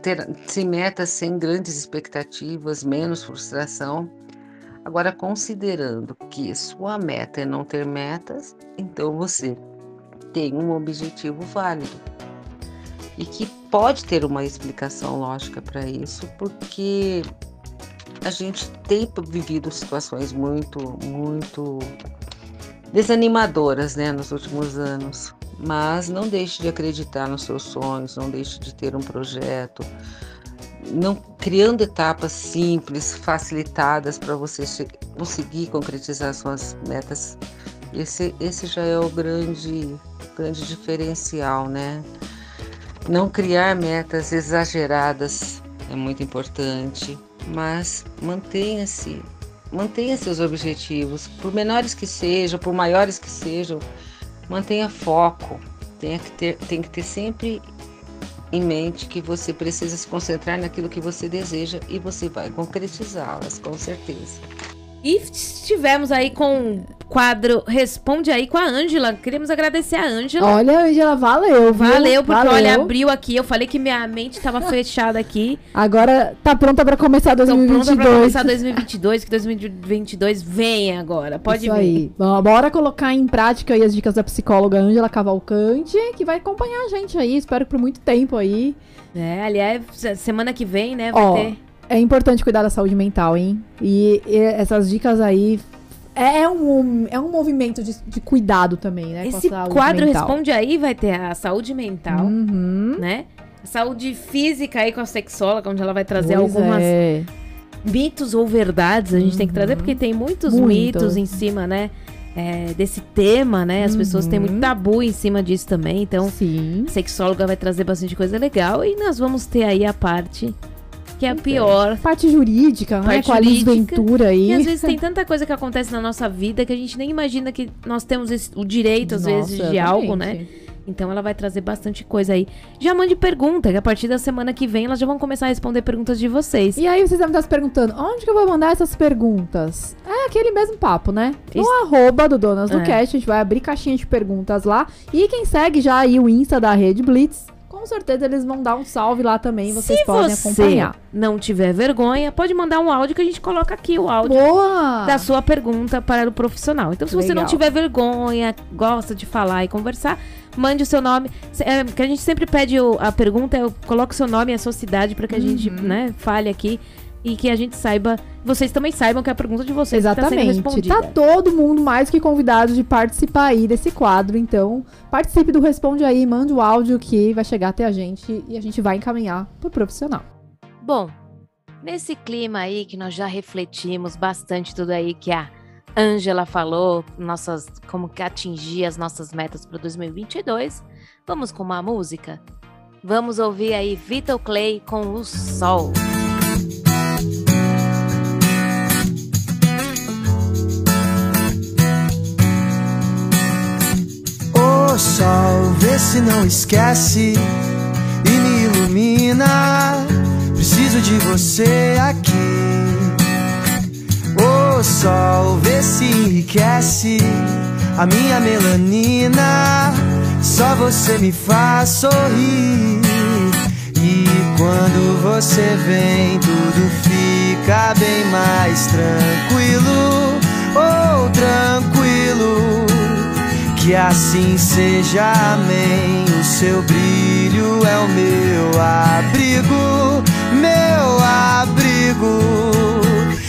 ter, sem metas, sem grandes expectativas, menos frustração. Agora, considerando que sua meta é não ter metas, então você tem um objetivo válido e que pode ter uma explicação lógica para isso, porque a gente tem vivido situações muito, muito desanimadoras, né, nos últimos anos. Mas não deixe de acreditar nos seus sonhos, não deixe de ter um projeto, não criando etapas simples, facilitadas para você conseguir concretizar suas metas. Esse, esse já é o grande grande diferencial, né? Não criar metas exageradas é muito importante, mas mantenha-se, mantenha seus objetivos, por menores que sejam, por maiores que sejam, mantenha foco. Tem que ter, tem que ter sempre em mente que você precisa se concentrar naquilo que você deseja e você vai concretizá-las, com certeza. E estivemos aí com o quadro Responde aí com a Ângela. Queremos agradecer a Ângela. Olha, Ângela, valeu. Viu? Valeu, porque valeu. olha, abriu aqui. Eu falei que minha mente estava *laughs* fechada aqui. Agora tá pronta para começar Tô 2022. pronta pra começar 2022, que 2022 vem agora. Pode Isso vir. aí. Bom, bora colocar em prática aí as dicas da psicóloga Ângela Cavalcante, que vai acompanhar a gente aí, espero por muito tempo aí. É, aliás, se- semana que vem, né, vai Ó, ter. É importante cuidar da saúde mental, hein? E, e essas dicas aí é um, é um movimento de, de cuidado também, né? Esse quadro mental. Responde aí vai ter a saúde mental, Uhum. né? A saúde física aí com a sexóloga, onde ela vai trazer Pois algumas é. mitos ou verdades. A gente tem que trazer, porque tem muitos Muito. mitos em cima, né? é, desse tema, né? As pessoas têm muito Uhum. tabu em cima disso também. Então, Sim. a sexóloga vai trazer bastante coisa legal. E nós vamos ter aí a parte que é a pior. Parte jurídica, né? Parte Com a Liz. Ventura aí. E às vezes tem tanta coisa que acontece na nossa vida que a gente nem imagina que nós temos esse- o direito, às vezes, Nossa, de algo, né? Então ela vai trazer bastante coisa aí. Já mande pergunta, que a partir da semana que vem elas já vão começar a responder perguntas de vocês. E aí vocês devem estar se perguntando, onde que eu vou mandar essas perguntas? É aquele mesmo papo, né? No Isso. arroba do Donas do É. Cast, a gente vai abrir caixinha de perguntas lá. E quem segue já aí o Insta da Rede Blitz, com certeza eles vão dar um salve lá também, vocês Se podem você acompanhar. não tiver vergonha, pode mandar um áudio que a gente coloca aqui o áudio Boa! da sua pergunta para o profissional. Então, se você não Legal. tiver vergonha, gosta de falar e conversar, mande o seu nome. É, que a gente sempre pede o- a pergunta, eu coloco o seu nome e a sua cidade para que a gente, Uhum. né, fale aqui e que a gente saiba, vocês também saibam que é a pergunta de vocês está sendo Exatamente. respondida. Tá todo mundo mais que convidado de participar aí desse quadro. Então, participe do Responde aí, mande o áudio que vai chegar até a gente e a gente vai encaminhar pro profissional. Bom, nesse clima aí que nós já refletimos bastante tudo aí que a Ângela falou, nossas como que atingir as nossas metas para 2022, vamos com uma música? Vamos ouvir aí Vitor Clay com o Sol. Ô sol, vê se não esquece e me ilumina. Preciso de você aqui. Ô sol, vê se enriquece a minha melanina. Só você me faz sorrir. E quando você vem, tudo fica bem mais tranquilo. Oh, tranquilo Que assim seja, amém. O seu brilho é o meu abrigo, meu abrigo.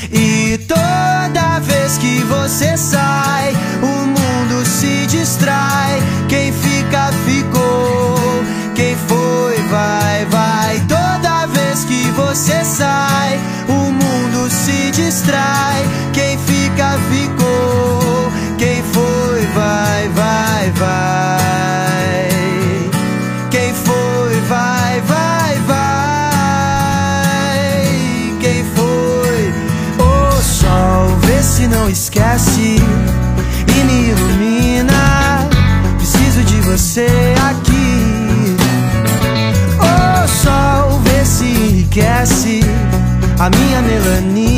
E toda vez que você sai, o mundo se distrai. Quem fica, ficou. Quem foi, vai, vai. Toda vez que você sai, o mundo se distrai. Quem fica, ficou. Quem foi, vai, vai, vai. Quem foi? O sol, vê se não esquece e me ilumina. Preciso de você aqui. O sol, vê se enriquece a minha melanina.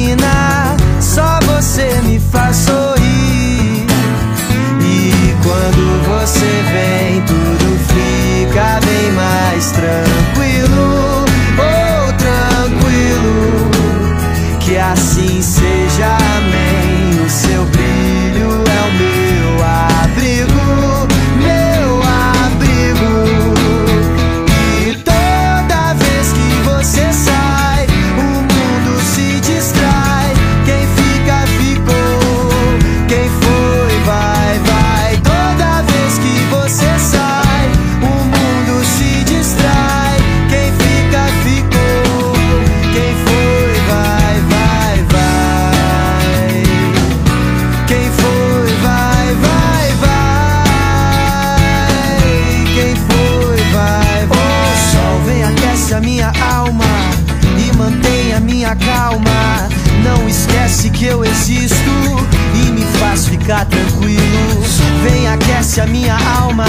Minha alma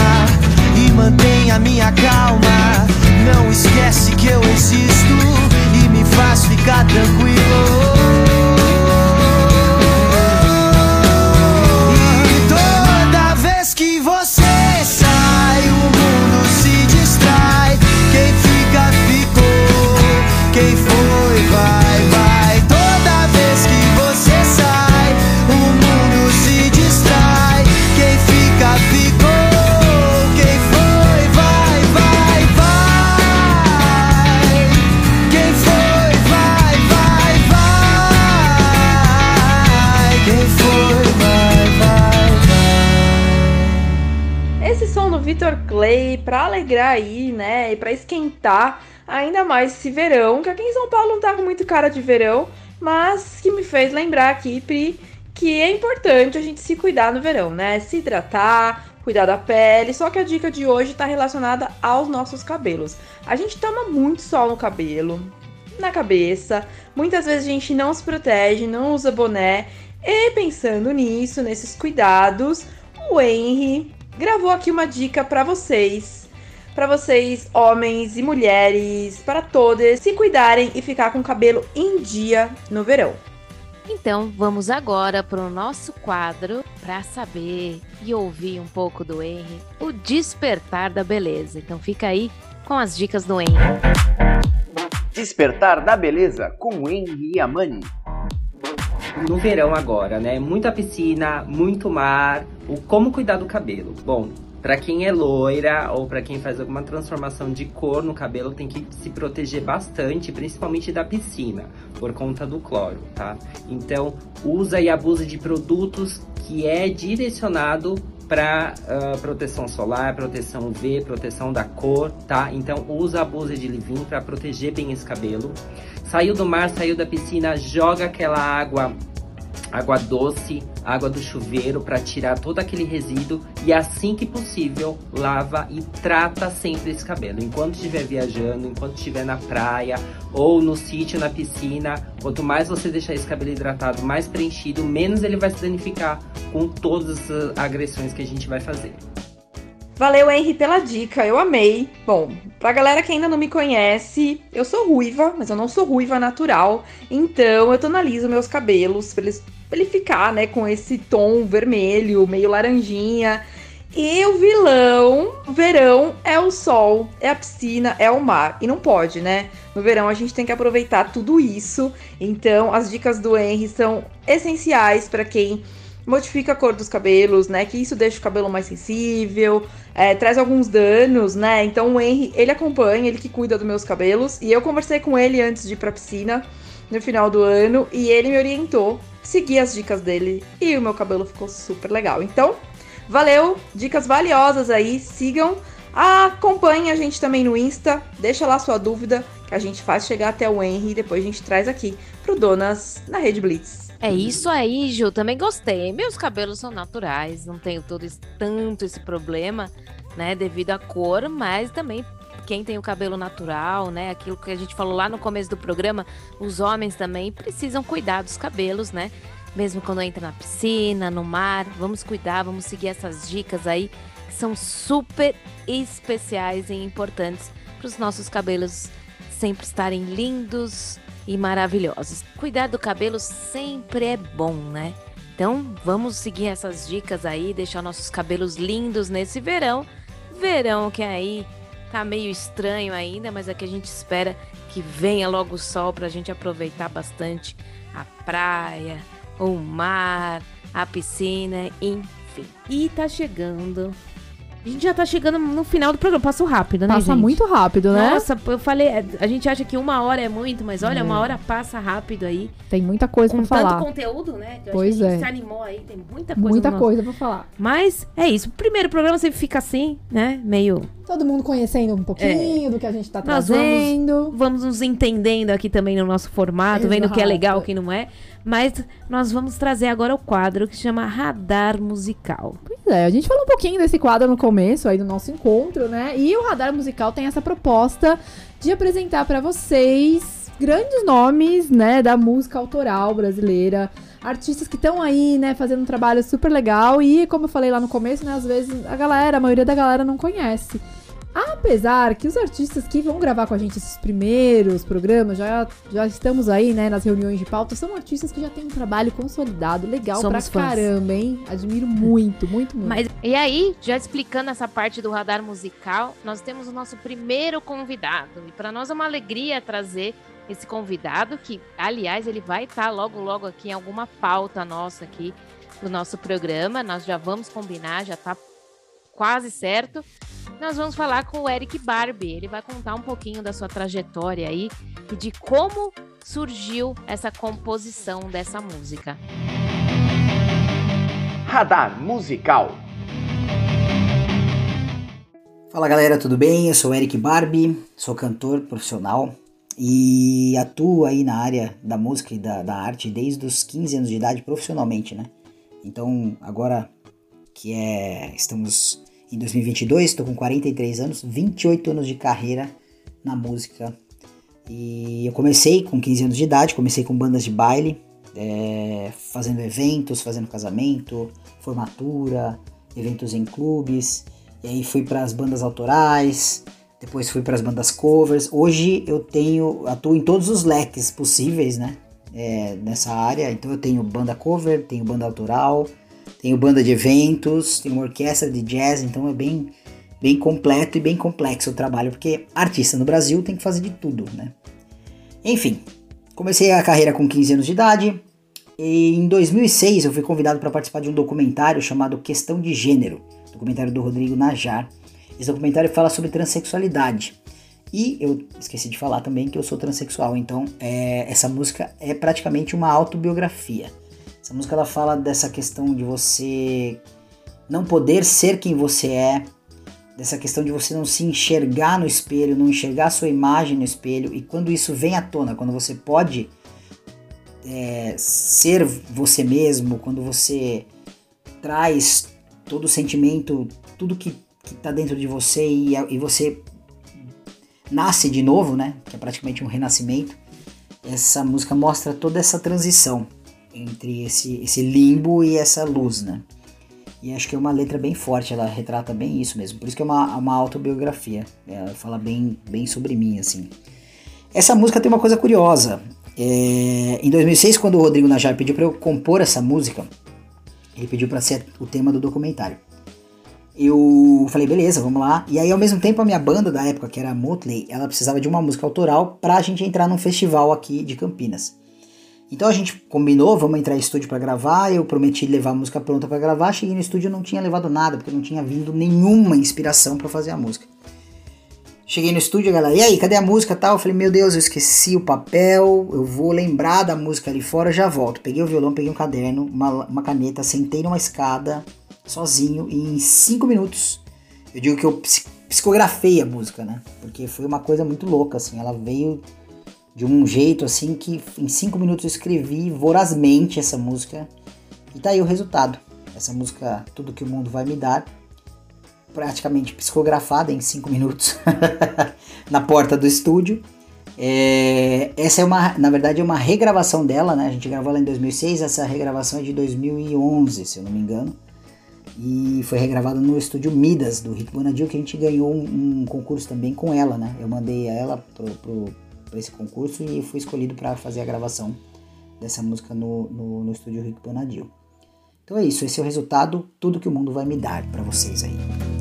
e mantém a minha calma. Não esquece do Vitor Clay pra alegrar aí, né? E pra esquentar ainda mais esse verão, que aqui em São Paulo não tá com muito cara de verão, mas que me fez lembrar aqui, Pri, que é importante a gente se cuidar no verão, né? Se hidratar, cuidar da pele. Só que a dica de hoje tá relacionada aos nossos cabelos. A gente toma muito sol no cabelo, na cabeça. Muitas vezes a gente não se protege, não usa boné. E pensando nisso, nesses cuidados, o Henry gravou aqui uma dica pra vocês. Pra vocês, homens e mulheres, para todos se cuidarem e ficar com o cabelo em dia no verão. Então, vamos agora para o nosso quadro para saber e ouvir um pouco do Henry, o despertar da beleza. Então, fica aí com as dicas do Henry. Despertar da Beleza com Henry Amani. No verão agora, né? Muita piscina, muito mar. O como cuidar do cabelo? Bom, Pra quem é loira ou pra quem faz alguma transformação de cor no cabelo, tem que se proteger bastante, principalmente da piscina, por conta do cloro, tá? Então, usa e abusa de produtos que é direcionado para proteção solar, proteção UV, proteção da cor, tá? Então, usa abusa de leave-in para proteger bem esse cabelo. Saiu do mar, saiu da piscina, joga aquela água água doce, água do chuveiro para tirar todo aquele resíduo e assim que possível lava e trata sempre esse cabelo. Enquanto estiver viajando, enquanto estiver na praia ou no sítio, na piscina, quanto mais você deixar esse cabelo hidratado, mais preenchido, menos ele vai se danificar com todas as agressões que a gente vai fazer. Valeu, Henry, pela dica, eu amei. Bom, pra galera que ainda não me conhece, eu sou ruiva, mas eu não sou ruiva natural. Então eu tonalizo meus cabelos pra, eles, ele ficar, né, com esse tom vermelho, meio laranjinha. E o vilão, verão, é o sol, é a piscina, é o mar. E não pode, né? No verão a gente tem que aproveitar tudo isso. Então as dicas do Henry são essenciais para quem modifica a cor dos cabelos, né? Que isso deixa o cabelo mais sensível, é, traz alguns danos, né? Então o Henry, ele acompanha, ele que cuida dos meus cabelos. E eu conversei com ele antes de ir pra piscina no final do ano e ele me orientou, segui as dicas dele e o meu cabelo ficou super legal. Então, valeu, dicas valiosas aí, sigam, acompanhem a gente também no Insta, deixa lá sua dúvida que a gente faz chegar até o Henry e depois a gente traz aqui pro Donas na Rede Blitz. É isso aí, Ju. Também gostei. Meus cabelos são naturais, não tenho todo esse, tanto esse problema, né, devido à cor, mas também quem tem o cabelo natural, né, aquilo que a gente falou lá no começo do programa, os homens também precisam cuidar dos cabelos, né? Mesmo quando entra na piscina, no mar, vamos cuidar, vamos seguir essas dicas aí que são super especiais e importantes para os nossos cabelos sempre estarem lindos, e maravilhosos. Cuidar do cabelo sempre é bom, né? Então vamos seguir essas dicas aí, deixar nossos cabelos lindos nesse verão. Verão que aí tá meio estranho ainda, mas é que a gente espera que venha logo o sol pra gente aproveitar bastante a praia, o mar, a piscina, enfim. E tá chegando a gente já tá chegando no final do programa. Passou rápido, né, Passa gente? muito rápido, né? Nossa, eu falei, a gente acha que uma hora é muito, mas olha, É. uma hora passa rápido aí. Tem muita coisa Com pra tanto falar. conteúdo, né? eu Pois acho que a gente é. se animou aí, tem muita coisa. Muita no coisa pra falar. Mas é isso. O primeiro programa sempre fica assim, né? Meio. Todo mundo conhecendo um pouquinho do que a gente tá É. Nós trazendo. Vamos nos entendendo aqui também no nosso formato, vendo o que é Exato. legal, o que não é. Mas nós vamos trazer agora o quadro que chama Radar Musical. Pois é, a gente falou um pouquinho desse quadro no começo aí do nosso encontro, né? E o Radar Musical tem essa proposta de apresentar pra vocês grandes nomes, né, da música autoral brasileira. Artistas que estão aí, né, fazendo um trabalho super legal e, como eu falei lá no começo, né, às vezes a galera, a maioria da galera não conhece. Apesar que os artistas que vão gravar com a gente esses primeiros programas, já, já estamos aí, né, nas reuniões de pauta, são artistas que já têm um trabalho consolidado, legal Somos pra fãs. caramba, hein? Admiro muito, muito, muito. Mas e aí, já explicando essa parte do radar musical, nós temos o nosso primeiro convidado. E para nós é uma alegria trazer esse convidado, que, aliás, ele vai estar logo, logo aqui em alguma pauta nossa aqui do nosso programa. Nós já vamos combinar, já está quase certo. Nós vamos falar com o Eric Barbie. Ele vai contar um pouquinho da sua trajetória aí e de como surgiu essa composição dessa música. Radar Musical. Fala galera, tudo bem? Eu sou o Eric Barbie, sou cantor profissional e atuo aí na área da música e da, da arte desde os 15 anos de idade profissionalmente, né? Então, agora que é. Estamos em 2022, estou com 43 anos, 28 anos de carreira na música. E eu comecei com 15 anos de idade, comecei com bandas de baile, é, fazendo eventos, fazendo casamento, formatura, eventos em clubes. E aí fui para as bandas autorais, depois fui para as bandas covers. Hoje eu tenho atuo em todos os leques possíveis, né? É, nessa área. Então eu tenho banda cover, tenho banda autoral, tenho banda de eventos, tenho uma orquestra de jazz. Então é bem bem completo e bem complexo o trabalho, porque artista no Brasil tem que fazer de tudo, né? Enfim, comecei a carreira com 15 anos de idade. E em 2006 eu fui convidado para participar de um documentário chamado Questão de Gênero, documentário do Rodrigo Najar. Esse documentário fala sobre transexualidade. E eu esqueci de falar também que eu sou transexual, então é, essa música é praticamente uma autobiografia. Essa música ela fala dessa questão de você não poder ser quem você é, dessa questão de você não se enxergar no espelho, não enxergar sua imagem no espelho, e quando isso vem à tona, quando você pode é, ser você mesmo, quando você traz todo o sentimento, tudo que, que tá dentro de você e, e você nasce de novo, né? Que é praticamente um renascimento. Essa música mostra toda essa transição entre esse, esse limbo e essa luz, né? E acho que é uma letra bem forte, ela retrata bem isso mesmo. Por isso que é uma, uma autobiografia. Ela fala bem, bem sobre mim, assim. Essa música tem uma coisa curiosa. É, em 2006, quando o Rodrigo Najar pediu para eu compor essa música, ele pediu para ser o tema do documentário. Eu falei, beleza, vamos lá. E aí, ao mesmo tempo, a minha banda da época, que era a Motley, ela precisava de uma música autoral pra gente entrar num festival aqui de Campinas. Então a gente combinou, vamos entrar em estúdio para gravar. Eu prometi levar a música pronta para gravar. Cheguei no estúdio e não tinha levado nada, porque não tinha vindo nenhuma inspiração para fazer a música. Cheguei no estúdio, a galera, e aí, cadê a música tal? Eu falei, meu Deus, eu esqueci o papel, eu vou lembrar da música ali fora, já volto. Peguei o violão, peguei um caderno, uma, uma caneta, sentei numa escada, sozinho, e em cinco minutos, eu digo que eu psicografei a música, né? Porque foi uma coisa muito louca, assim, ela veio de um jeito, assim, que em cinco minutos eu escrevi vorazmente essa música, e tá aí o resultado. Essa música, Tudo Que O Mundo Vai Me Dar, praticamente psicografada em 5 minutos *laughs* na porta do estúdio. É, essa é uma, na verdade, é uma regravação dela, né? A gente gravou ela em 2006, essa regravação é de 2011, se eu não me engano. E foi regravada no estúdio Midas, do Rick Bonadil, que a gente ganhou um, um, concurso também com ela, né? Eu mandei ela para esse concurso e fui escolhido para fazer a gravação dessa música no, no, no estúdio Rick Bonadil. Então é isso, esse é o resultado, tudo que o mundo vai me dar para vocês aí.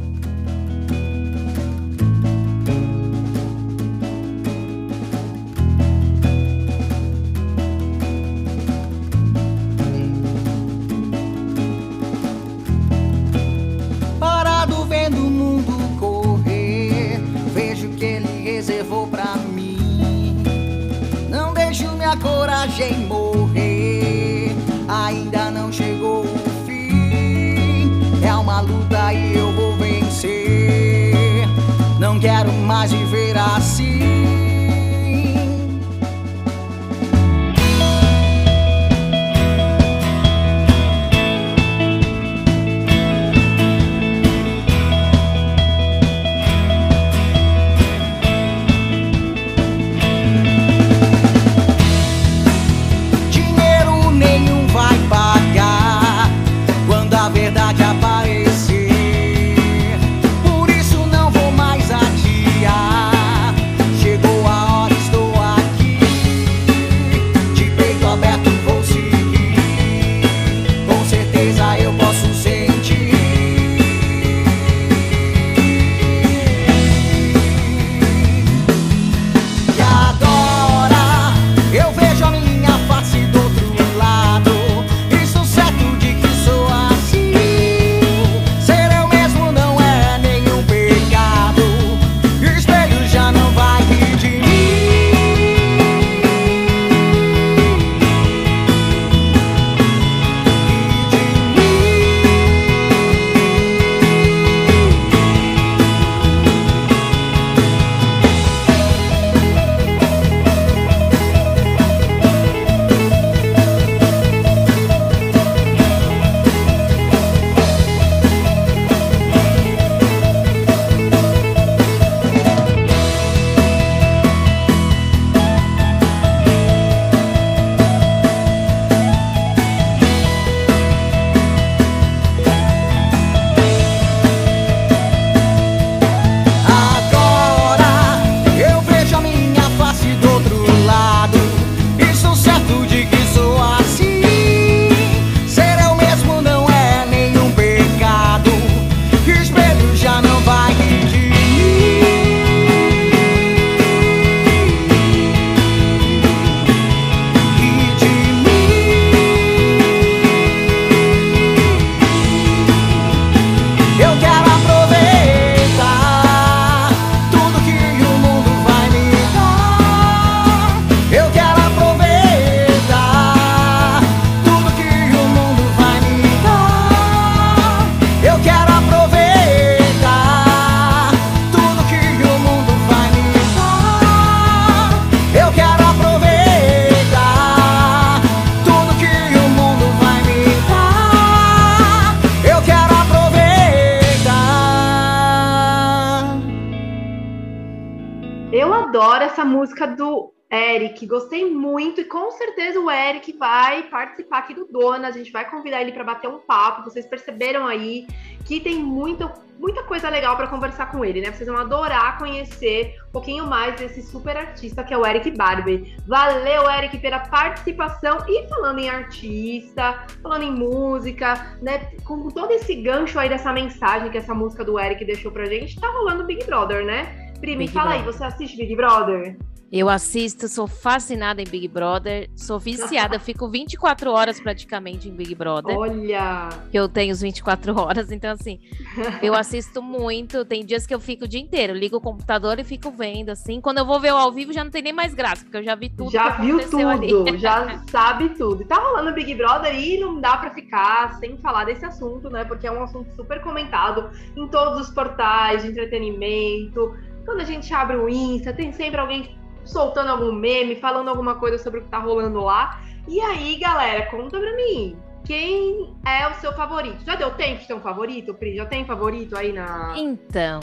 Música do Eric, gostei muito e com certeza o Eric vai participar aqui do Dona. A gente vai convidar ele para bater um papo. Vocês perceberam aí que tem muito, muita coisa legal para conversar com ele, né? Vocês vão adorar conhecer um pouquinho mais desse super artista que é o Eric Barbie. Valeu, Eric, pela participação e falando em artista, falando em música, né? Com todo esse gancho aí dessa mensagem que essa música do Eric deixou pra gente, tá rolando Big Brother, né? Pri, me Big fala aí, Brother. você assiste Big Brother? Eu assisto, sou fascinada em Big Brother, sou viciada, *laughs* fico 24 horas praticamente em Big Brother. Olha! Eu tenho os 24 horas, então assim, *laughs* eu assisto muito. Tem dias que eu fico o dia inteiro, ligo o computador e fico vendo, assim. Quando eu vou ver o ao vivo já não tem nem mais graça, porque eu já vi tudo. Já viu tudo, ali. já *laughs* sabe tudo. E tá rolando Big Brother e não dá pra ficar sem falar desse assunto, né? Porque é um assunto super comentado em todos os portais de entretenimento. Quando a gente abre o Insta, tem sempre alguém soltando algum meme, falando alguma coisa sobre o que tá rolando lá. E aí, galera, conta pra mim. Quem é o seu favorito? Já deu tempo de ter um favorito, Pri? Já tem favorito aí na. Então,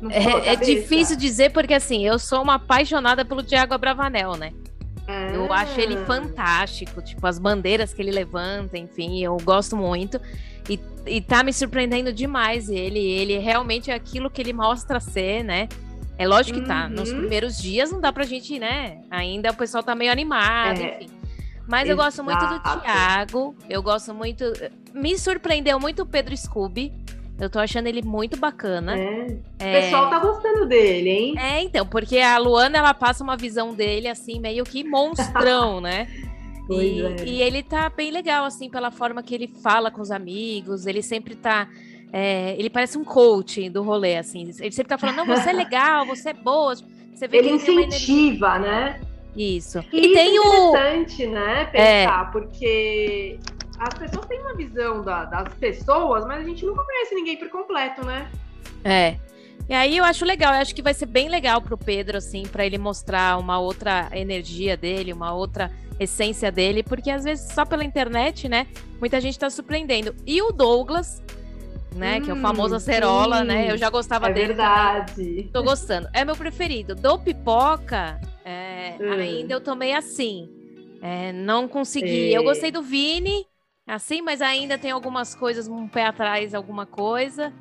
na é, é difícil dizer porque assim, eu sou uma apaixonada pelo Thiago Abravanel, né? Eu Ah. acho ele fantástico, tipo, as bandeiras que ele levanta, enfim, eu gosto muito. E, tá me surpreendendo demais ele. Ele realmente é aquilo que ele mostra ser, né? É lógico que tá. Nos Uhum. primeiros dias não dá pra gente, né? Ainda o pessoal tá meio animado, É. enfim. Mas eu gosto muito do Exato. Thiago. Eu gosto muito. Me surpreendeu muito o Pedro Scooby. Eu tô achando ele muito bacana. É. O É, pessoal tá gostando dele, hein? é, então, porque a Luana ela passa uma visão dele assim, meio que monstrão, *laughs* né? Pois E, é. e ele tá bem legal, assim, pela forma que ele fala com os amigos. Ele sempre tá. é, ele parece um coach do rolê, assim. Ele sempre tá falando, não, você é *laughs* legal, você é boa. Você vê Ele incentiva, né? Isso. E, E, tem é o. interessante, né? Pensar, porque as pessoas têm uma visão da- das pessoas, mas a gente nunca conhece ninguém por completo, né? É. E aí eu acho legal, eu acho que vai ser bem legal pro Pedro, assim, pra ele mostrar uma outra energia dele, uma outra essência dele, porque às vezes só pela internet, né, muita gente tá surpreendendo. E o Douglas, né, que é o Hum, famoso acerola, sim. né, eu já gostava é dele também. verdade. Tô gostando. É meu preferido. Do Pipoca, é, Hum. ainda eu tomei assim. É, não consegui. É. Eu gostei do Vini, assim, mas ainda tem algumas coisas, um pé atrás, alguma coisa.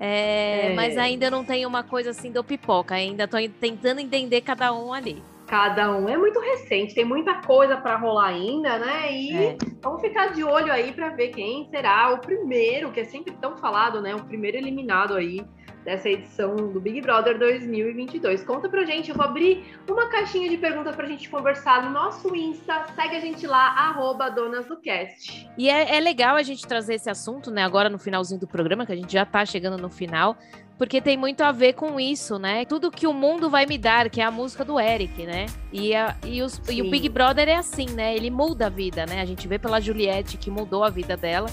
É, É. Mas ainda não tenho uma coisa assim do Pipoca. Ainda tô tentando entender cada um ali. Cada um é muito recente, tem muita coisa pra rolar ainda, né? E É. vamos ficar de olho aí pra ver quem será o primeiro, que é sempre tão falado, né? O primeiro eliminado aí dessa edição do Big Brother 2022. Conta pra gente, eu vou abrir uma caixinha de perguntas pra gente conversar no nosso Insta. Segue a gente lá, arroba Donas do Cast. E é, é legal a gente trazer esse assunto, né? Agora no finalzinho do programa, que a gente já tá chegando no final, porque tem muito a ver com isso, né? Tudo que o mundo vai me dar, que é a música do Eric, né? E, a- e os- e o. Big Brother é assim, né? Ele muda a vida, né? A gente vê pela Juliette que mudou a vida dela,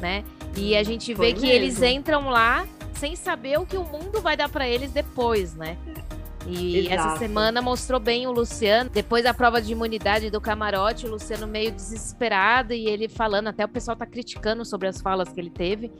né? E a gente Foi vê que mesmo. eles entram lá sem saber o que o mundo vai dar pra eles depois, né? E essa Exato. semana mostrou bem o Luciano. Depois da prova de imunidade do camarote, o Luciano meio desesperado e ele falando, até o pessoal tá criticando sobre as falas que ele teve.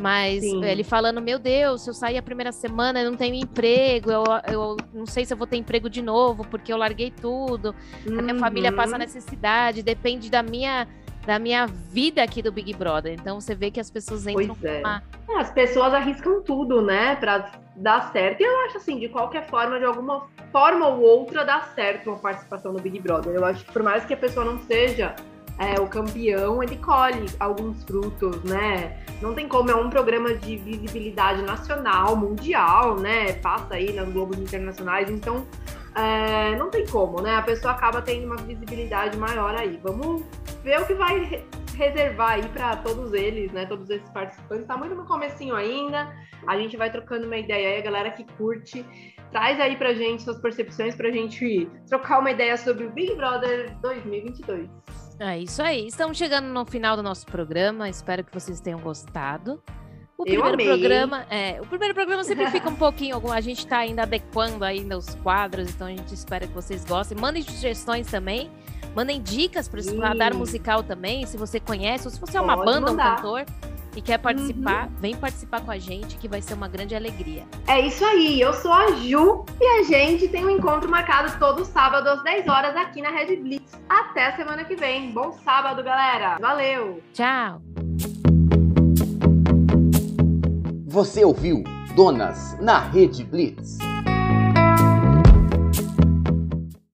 Mas Sim. ele falando, meu Deus, se eu sair a primeira semana, eu não tenho emprego, eu, eu não sei se eu vou ter emprego de novo, porque eu larguei tudo, a minha família passa Uhum. necessidade, depende da minha, da minha vida aqui do Big Brother. Então você vê que as pessoas entram Pois é. uma- É, As pessoas arriscam tudo, né, Pra dar certo. E eu acho assim, de qualquer forma, de alguma forma ou outra, dá certo uma participação no Big Brother. Eu acho que por mais que a pessoa não seja é, o campeão, ele colhe alguns frutos, né? Não tem como, é um programa de visibilidade nacional, mundial, né? Passa aí nas Globos Internacionais, então é, não tem como, né? A pessoa acaba tendo uma visibilidade maior aí. Vamos ver o que vai re- reservar aí para todos eles, né? Todos esses participantes. Tá muito no comecinho ainda. A gente vai trocando uma ideia aí, a galera que curte. Traz aí pra gente suas percepções pra gente trocar uma ideia sobre o Big Brother 2022. É isso aí. Estamos chegando no final do nosso programa. Espero que vocês tenham gostado. O Eu primeiro amei. programa, é, o primeiro programa sempre fica um pouquinho, algum- a gente tá ainda adequando ainda os quadros, então a gente espera que vocês gostem. Mandem sugestões também, mandem dicas para esse Sim. radar musical também, se você conhece, ou se você é uma Pode banda, mandar. Uhum. um cantor e quer participar, vem participar com a gente, que vai ser uma grande alegria. É isso aí, eu sou a Ju e a gente tem um encontro marcado todo sábado às 10 horas aqui na Red Blitz. Até a semana que vem. Bom sábado, galera. Valeu! Tchau! Você ouviu Donas na Rede Blitz.